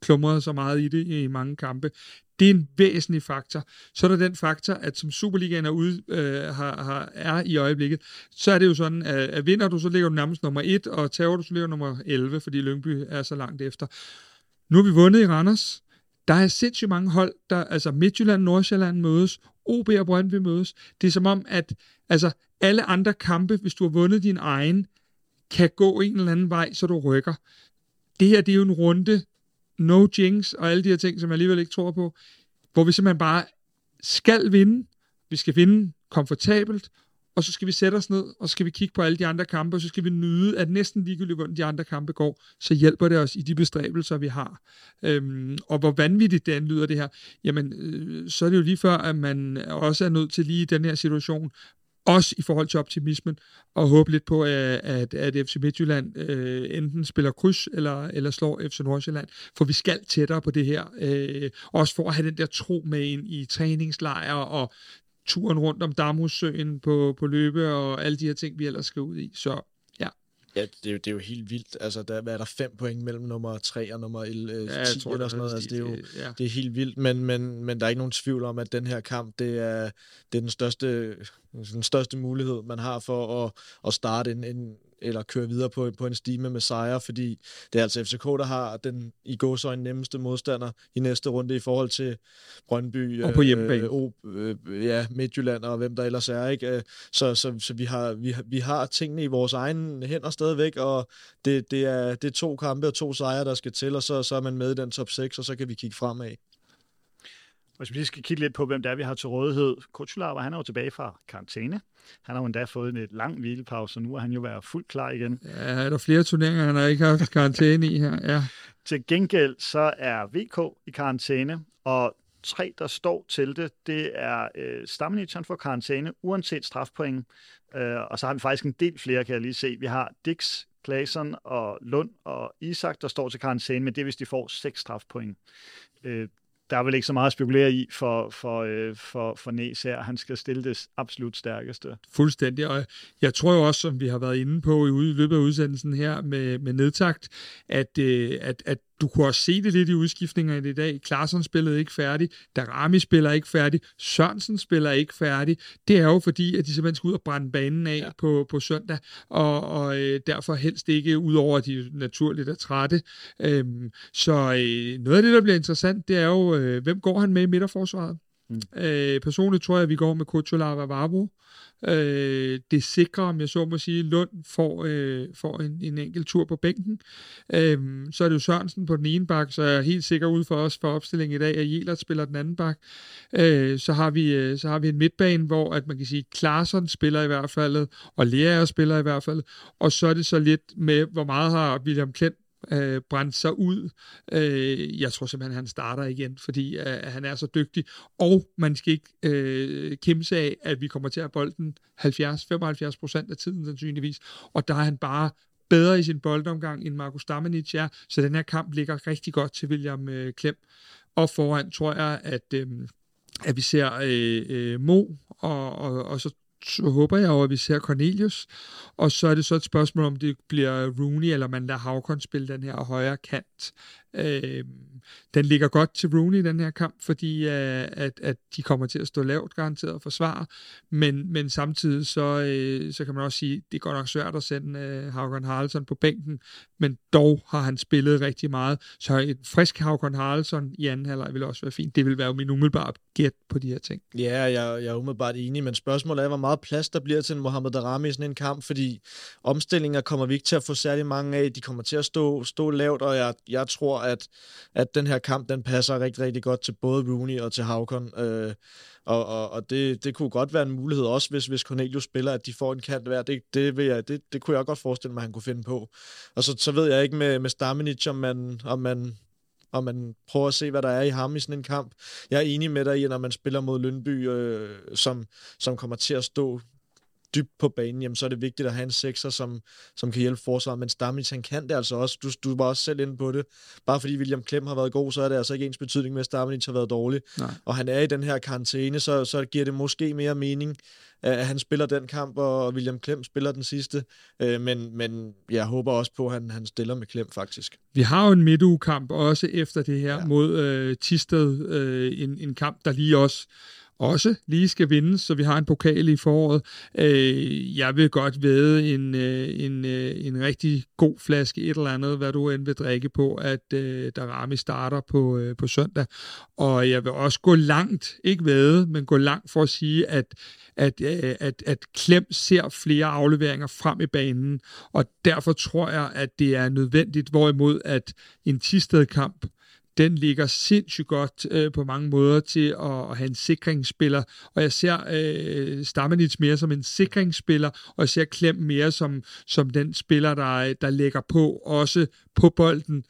klumret så meget i det i mange kampe. Det er en væsentlig faktor. Så er der den faktor, at som Superligaen er, ude, øh, har, har, er i øjeblikket, så er det jo sådan, at, at vinder du, så ligger du nærmest nummer 1, og tager du, så ligger du nummer 11, fordi Lyngby er så langt efter. Nu har vi vundet i Randers. Der er sindssygt mange hold, der, altså Midtjylland, Nordsjælland mødes, OB og Brøndby mødes. Det er som om, at altså, alle andre kampe, hvis du har vundet din egen, kan gå en eller anden vej, så du rykker. Det her, det er jo en runde, no jinx og alle de her ting, som jeg alligevel ikke tror på, hvor vi simpelthen bare skal vinde. Vi skal vinde komfortabelt, og så skal vi sætte os ned, og så skal vi kigge på alle de andre kampe, og så skal vi nyde, at næsten ligegyldigt, hvordan de andre kampe går, så hjælper det os i de bestræbelser, vi har. Øhm, og hvor vanvittigt det lyder det her, jamen, øh, så er det jo lige før, at man også er nødt til lige i den her situation, også i forhold til optimismen, og håbe lidt på, øh, at, at, at FC Midtjylland øh, enten spiller kryds, eller, eller slår FC Nordsjælland, for vi skal tættere på det her, øh, også for at have den der tro med ind i træningslejre, og turen rundt om Damhussøen på, på løbe, og alle de her ting, vi ellers skal ud i. Så Ja, det er, jo, det er jo helt vildt. Altså, der hvad er der fem point mellem nummer 3 og nummer 11, øh, 10 ja, jeg tror, eller det sådan noget. Altså, det er jo ja. det er helt vildt, men, men, men der er ikke nogen tvivl om, at den her kamp, det er, det er den, største, den største mulighed, man har for at, at starte en, en, eller køre videre på, på en stime med sejre, fordi det er altså FCK, der har den i gåsøjne nemmeste modstander i næste runde i forhold til Brøndby, Og på hjemmebane. øh, o, øh, ja, Midtjylland og hvem der ellers er. Ikke? Øh, Så, så, så vi, har, vi, har, vi har tingene i vores egne hænder stadigvæk, og det, det, er, det er to kampe og to sejre, der skal til, og så, så er man med i den top 6, og så kan vi kigge fremad. Hvis vi lige skal kigge lidt på, hvem det er, vi har til rådighed. Kuchulava, han er jo tilbage fra karantæne. Han har jo endda fået en lang hvilepause, og nu er han jo været fuldt klar igen. Ja, er der flere turneringer, han har ikke haft karantæne i her? Ja. Til gengæld så er VK i karantæne, og tre, der står til det, det er øh, Stamenic, han får karantæne, uanset strafpoint. Øh, og så har vi faktisk en del flere, kan jeg lige se. Vi har Dix, Claesson og Lund og Isak, der står til karantæne, men det er, hvis de får seks strafpoint. Øh, der er vel ikke så meget at spekulere i for, for, øh, for, for Næs her. Han skal stille det absolut stærkeste. Fuldstændig, og jeg tror jo også, som vi har været inde på i ude- i løbet af udsendelsen her med, med nedtagt, at, øh, at, at du kunne også se det lidt i udskiftningerne i dag. Klaarsson spillede ikke færdig, Darami spiller ikke færdig, Sørensen spiller ikke færdig. Det er jo fordi, at de simpelthen skal ud og brænde banen af ja. på, på søndag, og, og øh, derfor helst ikke, ud over at de naturligt er trætte. Øhm, så øh, noget af det, der bliver interessant, det er jo, øh, hvem går han med i midterforsvaret? Mm. Øh, personligt tror jeg, at vi går med Kutsulava Vavro. Øh, det sikrer, om jeg så må sige, Lund får, øh, får en, en enkelt tur på bænken. Øh, så er det jo Sørensen på den ene bak, så er jeg helt sikker ud for os for opstillingen i dag, at Jelert spiller den anden bak. Øh, så, har vi, øh, så har vi en midtbane, hvor at man kan sige, Klaarsson spiller i hvert fald, og Lea spiller i hvert fald, og så er det så lidt med, hvor meget har William Klint øh, brændt sig ud. Øh, jeg tror simpelthen, han starter igen, fordi øh, han er så dygtig. Og man skal ikke øh, kæmpe sig af, at vi kommer til at bolden 70-75 procent af tiden sandsynligvis. Og der er han bare bedre i sin boldomgang, end Markus Stamenic er. Så den her kamp ligger rigtig godt til William øh, Klem. Og foran tror jeg, at, øh, at vi ser øh, øh, Mo, og, og, og så håber jeg over, at vi ser Cornelius. Og så er det så et spørgsmål, om det bliver Rooney, eller man lader Havkon spille den her højre kant. Øh, den ligger godt til Rooney, den her kamp, fordi uh, at, at de kommer til at stå lavt garanteret og forsvare, men, men samtidig så, uh, så kan man også sige, det går nok svært at sende øh, uh, Havkon Haraldsson på bænken, men dog har han spillet rigtig meget, så et frisk Haugen Haraldsson i anden halvleg vil også være fint. Det vil være min umiddelbare gæt på de her ting. Ja, jeg, jeg er umiddelbart enig, men spørgsmålet er, hvor meget plads der bliver til Mohamed Darami i sådan en kamp, fordi omstillinger kommer vi ikke til at få særlig mange af. De kommer til at stå, stå lavt, og jeg, jeg tror, at, at den her kamp, den passer rigtig, rigtig godt til både Rooney og til Havkon. Øh, og og, og det, det kunne godt være en mulighed også, hvis, hvis Cornelius spiller, at de får en kant hver. Det, det, vil jeg, det, det kunne jeg godt forestille mig, at han kunne finde på. Og så, så ved jeg ikke med, med Stamenic, om man, om man og man prøver at se, hvad der er i ham i sådan en kamp. Jeg er enig med dig i, at når man spiller mod Lønby, øh, som, som kommer til at stå dybt på banen, jamen, så er det vigtigt at have en sekser, som, som kan hjælpe forsvaret. Men Stammis, han kan det altså også. Du, du var også selv inde på det. Bare fordi William Klem har været god, så er det altså ikke ens betydning med, at Stammis har været dårlig. Nej. Og han er i den her karantæne, så, så giver det måske mere mening, at han spiller den kamp, og William Klem spiller den sidste. Øh, men, men jeg håber også på, at han, han stiller med Klem, faktisk. Vi har jo en midtugekamp også efter det her ja. mod øh, Tisted. Øh, en, en kamp, der lige også også lige skal vindes, så vi har en pokal i foråret. Øh, jeg vil godt væde en, øh, en, øh, en rigtig god flaske et eller andet, hvad du end vil drikke på, at øh, Darami starter på, øh, på søndag. Og jeg vil også gå langt, ikke væde, men gå langt for at sige, at, at, øh, at, at Klem ser flere afleveringer frem i banen, og derfor tror jeg, at det er nødvendigt, hvorimod at en Tisted-kamp, den ligger sindssygt godt øh, på mange måder til at, at have en sikringsspiller, og jeg ser øh, Stamenic mere som en sikringsspiller, og jeg ser Klem mere som, som den spiller, der, der lægger på, også på bolden,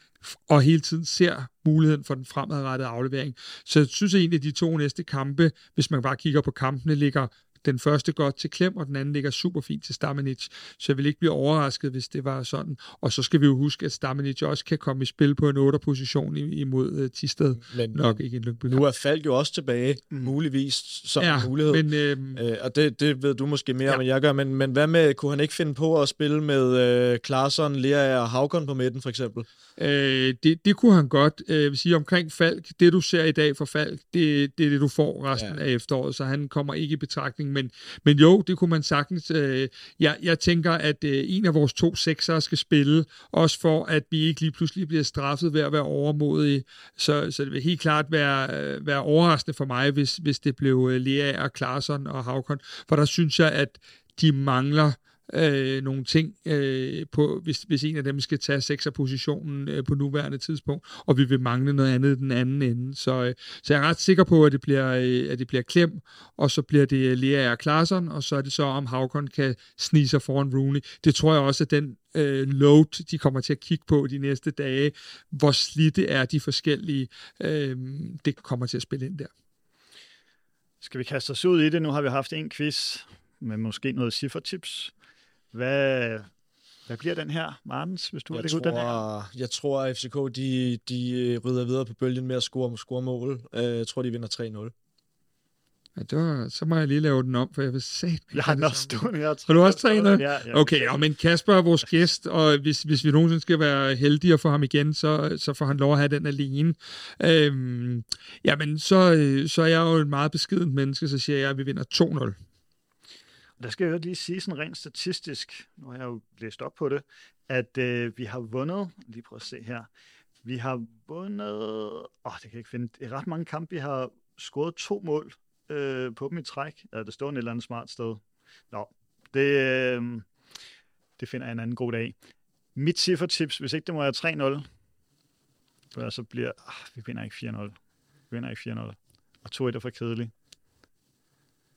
og hele tiden ser muligheden for den fremadrettede aflevering. Så jeg synes egentlig, at de to næste kampe, hvis man bare kigger på kampene, ligger den første godt til Klem, og den anden ligger super fint til Stamenic. Så jeg vil ikke blive overrasket, hvis det var sådan. Og så skal vi jo huske, at Stamenic også kan komme i spil på en 8-position imod uh, Tisted. Men Nok ikke en Lyngby. Nu er Falk jo også tilbage, muligvis som ja, mulighed. Men, øhm, øh, og det, det ved du måske mere ja. end jeg gør. Men, men hvad med, kunne han ikke finde på at spille med øh, Klaarsson, Lea og Havkon på midten for eksempel? Øh, det, det kunne han godt. Øh, jeg vil sige omkring Falk, det du ser i dag for Falk, det, det er det, du får resten ja. af efteråret, så han kommer ikke i betragtning. Men, men jo, det kunne man sagtens. Øh, jeg, jeg tænker, at øh, en af vores to sekser skal spille, også for at vi ikke lige pludselig bliver straffet ved at være overmodige. Så, så det vil helt klart være, øh, være overraskende for mig, hvis, hvis det blev øh, Lea og Klarsson og Havkon, for der synes jeg, at de mangler øh, Øh, nogle ting, øh, på, hvis, hvis en af dem skal tage sekserpositionen øh, på nuværende tidspunkt, og vi vil mangle noget andet den anden ende. Så, øh, så jeg er ret sikker på, at det bliver, øh, at det bliver Klem, og så bliver det Lea og Klaarsson, og så er det så, om Havkon kan snige sig foran Rooney. Det tror jeg også, at den øh, load, de kommer til at kigge på de næste dage, hvor slidte er de forskellige, øh, det kommer til at spille ind der. Skal vi kaste os ud i det? Nu har vi haft en quiz med måske noget ciffertips. Hvad, hvad bliver den her, Martens, hvis du jeg har tror, den her? Jeg tror, at FCK de, de rydder videre på bølgen med at score, score mål. Jeg tror, de vinder 3-0. Ja, det var, så må jeg lige lave den om, for jeg vil sige... Jeg har den også stående her. Har du også 3-0? Ja, ja. Okay, og men Kasper er vores gæst, og hvis, hvis vi nogensinde skal være heldige at få ham igen, så, så får han lov at have den alene. Øhm, jamen, så, øh, så er jeg jo et meget beskident menneske, så siger jeg, at vi vinder 2-0. Der skal jeg jo lige sige sådan rent statistisk, nu har jeg jo læst op på det, at øh, vi har vundet, lige prøv at se her, vi har vundet, åh, det kan jeg ikke finde, det er ret mange kampe, vi har scoret to mål øh, på dem i træk. Ja, det står en eller andet smart sted. Nå, det, øh, det finder jeg en anden god dag. Mit ciffertips, hvis ikke det må være 3-0, så bliver, ah, vi vinder ikke 4-0. Vi vinder ikke 4-0. Og 2-1 er for kedeligt.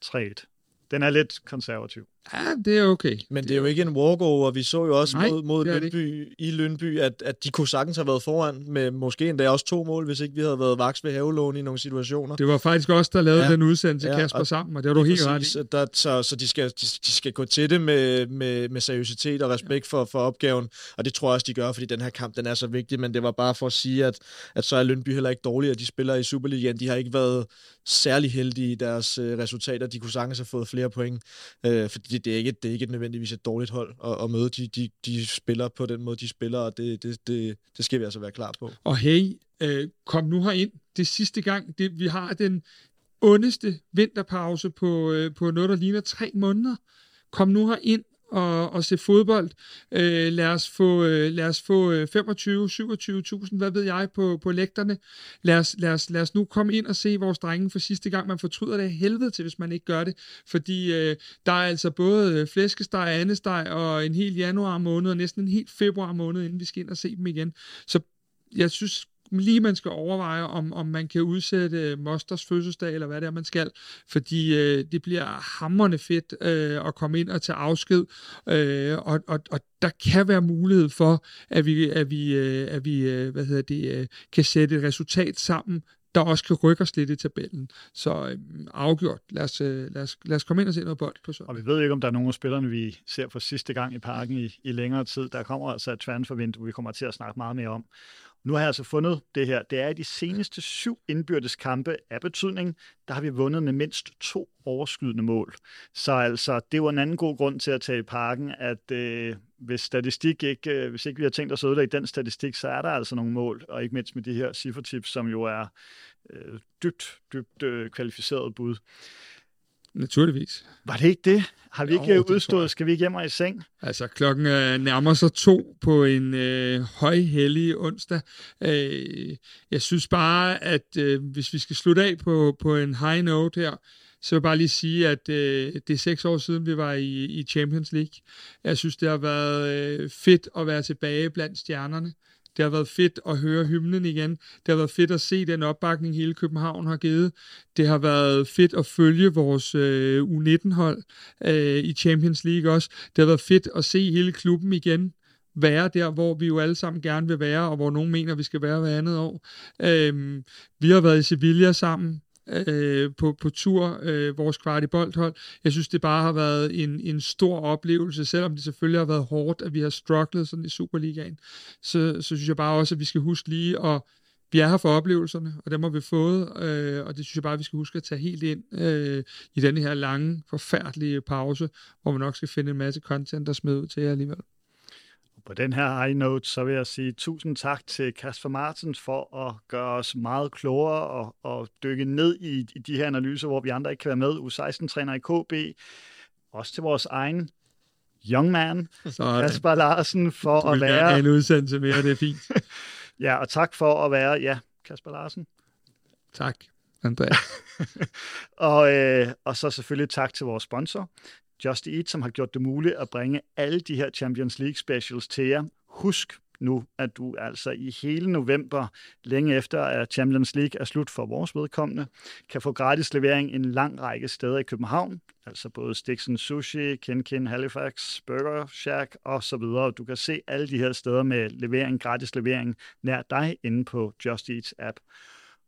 3-1. Den er lidt konservativ. Ja, det er okay. Men det er jo ikke en walkover. Vi så jo også Nej, mod, mod Lønby, i Lønby, at, at de kunne sagtens have været foran med måske endda også to mål, hvis ikke vi havde været vaks ved havelån i nogle situationer. Det var faktisk også der lavede ja. Den udsendelse, Ja, Kasper, og sammen, og det var du helt ret i. Præcis, der, så, så de, skal, de, de skal gå til det med, med, med seriøsitet og respekt for, for opgaven, og det tror jeg også, de gør, fordi den her kamp, den er så vigtig, men det var bare for at sige, at, at så er Lønby heller ikke dårlige, at de spiller i Superligaen. De har ikke været særlig heldige i deres øh, resultater. De kunne sagtens have fået flere point, øh, fordi det, det, er ikke, det er ikke nødvendigvis et dårligt hold at, at møde. De, de, de spiller på den måde, de spiller, og det, det, det, det skal vi altså være klar på. Og hey, øh, kom nu her ind. Det er sidste gang, det, vi har den ondeste vinterpause på, øh, på noget, der ligner tre måneder. Kom nu her ind og, og se fodbold. Øh, lad os få, øh, lad os få øh, 25-27.000, hvad ved jeg, på, på lægterne. Lad os, lad, os, lad os nu komme ind og se vores drenge for sidste gang. Man fortryder det helvede til, hvis man ikke gør det. Fordi øh, der er altså både øh, flæskesteg, andesteg og en hel januar måned, og næsten en helt februar måned, inden vi skal ind og se dem igen. Så jeg synes lige man skal overveje, om, om man kan udsætte øh, Mosters fødselsdag, eller hvad det er, man skal, fordi øh, det bliver hammerne fedt øh, at komme ind og tage afsked, øh, og, og, og der kan være mulighed for, at vi, at vi, øh, at vi øh, hvad hedder det, øh, kan sætte et resultat sammen, der også kan rykke os lidt i tabellen. Så øh, afgjort. Lad os, øh, lad, os, lad os komme ind og se noget bold på søndag. Og vi ved ikke, om der er nogen af spillerne, vi ser for sidste gang i parken i, i længere tid. Der kommer altså et transfervindue, vi kommer til at snakke meget mere om. Nu har jeg altså fundet det her. Det er i de seneste syv indbyrdes kampe af betydning, der har vi vundet med mindst to overskydende mål. Så altså, det var en anden god grund til at tage i parken, at øh, hvis statistik ikke, øh, hvis ikke vi har tænkt os at ødelægge den statistik, så er der altså nogle mål, og ikke mindst med de her ciffertips, som jo er øh, dybt, dybt øh, kvalificeret bud. Naturligvis. Var det ikke det? Har vi ikke jo, jeg. udstået? Skal vi ikke hjem og i seng? Altså, klokken øh, nærmer sig to på en øh, højhellig onsdag. Øh, jeg synes bare, at øh, hvis vi skal slutte af på, på en high note her, så vil jeg bare lige sige, at øh, det er seks år siden, vi var i, i Champions League. Jeg synes, det har været øh, fedt at være tilbage blandt stjernerne. Det har været fedt at høre hymnen igen. Det har været fedt at se den opbakning, hele København har givet. Det har været fedt at følge vores øh, U19-hold øh, i Champions League også. Det har været fedt at se hele klubben igen være der, hvor vi jo alle sammen gerne vil være, og hvor nogen mener, vi skal være hver andet år. Øhm, vi har været i Sevilla sammen øh, på, på tur, øh, vores kvartiboldhold. boldhold. Jeg synes, det bare har været en, en stor oplevelse, selvom det selvfølgelig har været hårdt, at vi har strugglet sådan i Superligaen. Så, så synes jeg bare også, at vi skal huske lige at vi er her for oplevelserne, og dem har vi fået, øh, og det synes jeg bare, vi skal huske at tage helt ind øh, i denne her lange, forfærdelige pause, hvor man nok skal finde en masse content, der smider ud til jer alligevel. På den her high note, så vil jeg sige tusind tak til Kasper Martens for at gøre os meget klogere og, og dykke ned i, i de her analyser, hvor vi andre ikke kan være med. U16-træner i KB. Også til vores egen young man, Så Kasper Larsen, for du at være... en udsendelse mere, det er fint. *laughs* Ja, og tak for at være... Ja, Kasper Larsen. Tak, Andreas. *laughs* Og, øh, og så selvfølgelig tak til vores sponsor, Just Eat, som har gjort det muligt at bringe alle de her Champions League specials til jer. Husk nu, at du altså i hele november, længe efter at Champions League er slut for vores vedkommende, kan få gratis levering en lang række steder i København, altså både Stiksen Sushi, Kin Halifax, Burger Shack og så videre. Du kan se alle de her steder med levering, gratis levering nær dig inde på Just Eats app.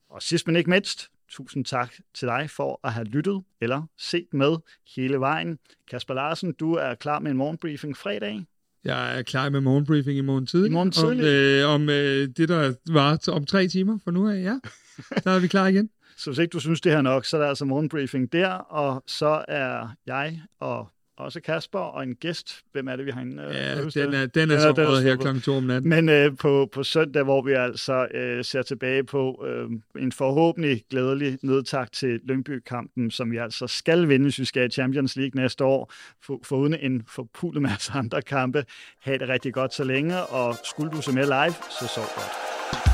Og sidst men ikke mindst, tusind tak til dig for at have lyttet eller set med hele vejen. Kasper Larsen, du er klar med en morgenbriefing fredag. Jeg er klar med morgenbriefing i morgen tidlig. I morgen tidlig? Om, øh, om øh, det, der var om tre timer fra nu af, ja. *laughs* Der er vi klar igen. Så hvis ikke du synes, det her nok, så er der altså morgenbriefing der, og så er jeg og også Kasper og en gæst. Hvem er det, vi har inde? Ja, den er, den er så rød her kl. 2 om natten. Men øh, på, på søndag, hvor vi altså øh, ser tilbage på øh, en forhåbentlig glædelig nedtag til Lyngby-kampen, som vi altså skal vinde, hvis vi skal i Champions League næste år, for, foruden en forpulet masse andre kampe. Ha' det rigtig godt så længe, og skulle du se med live, så sov godt.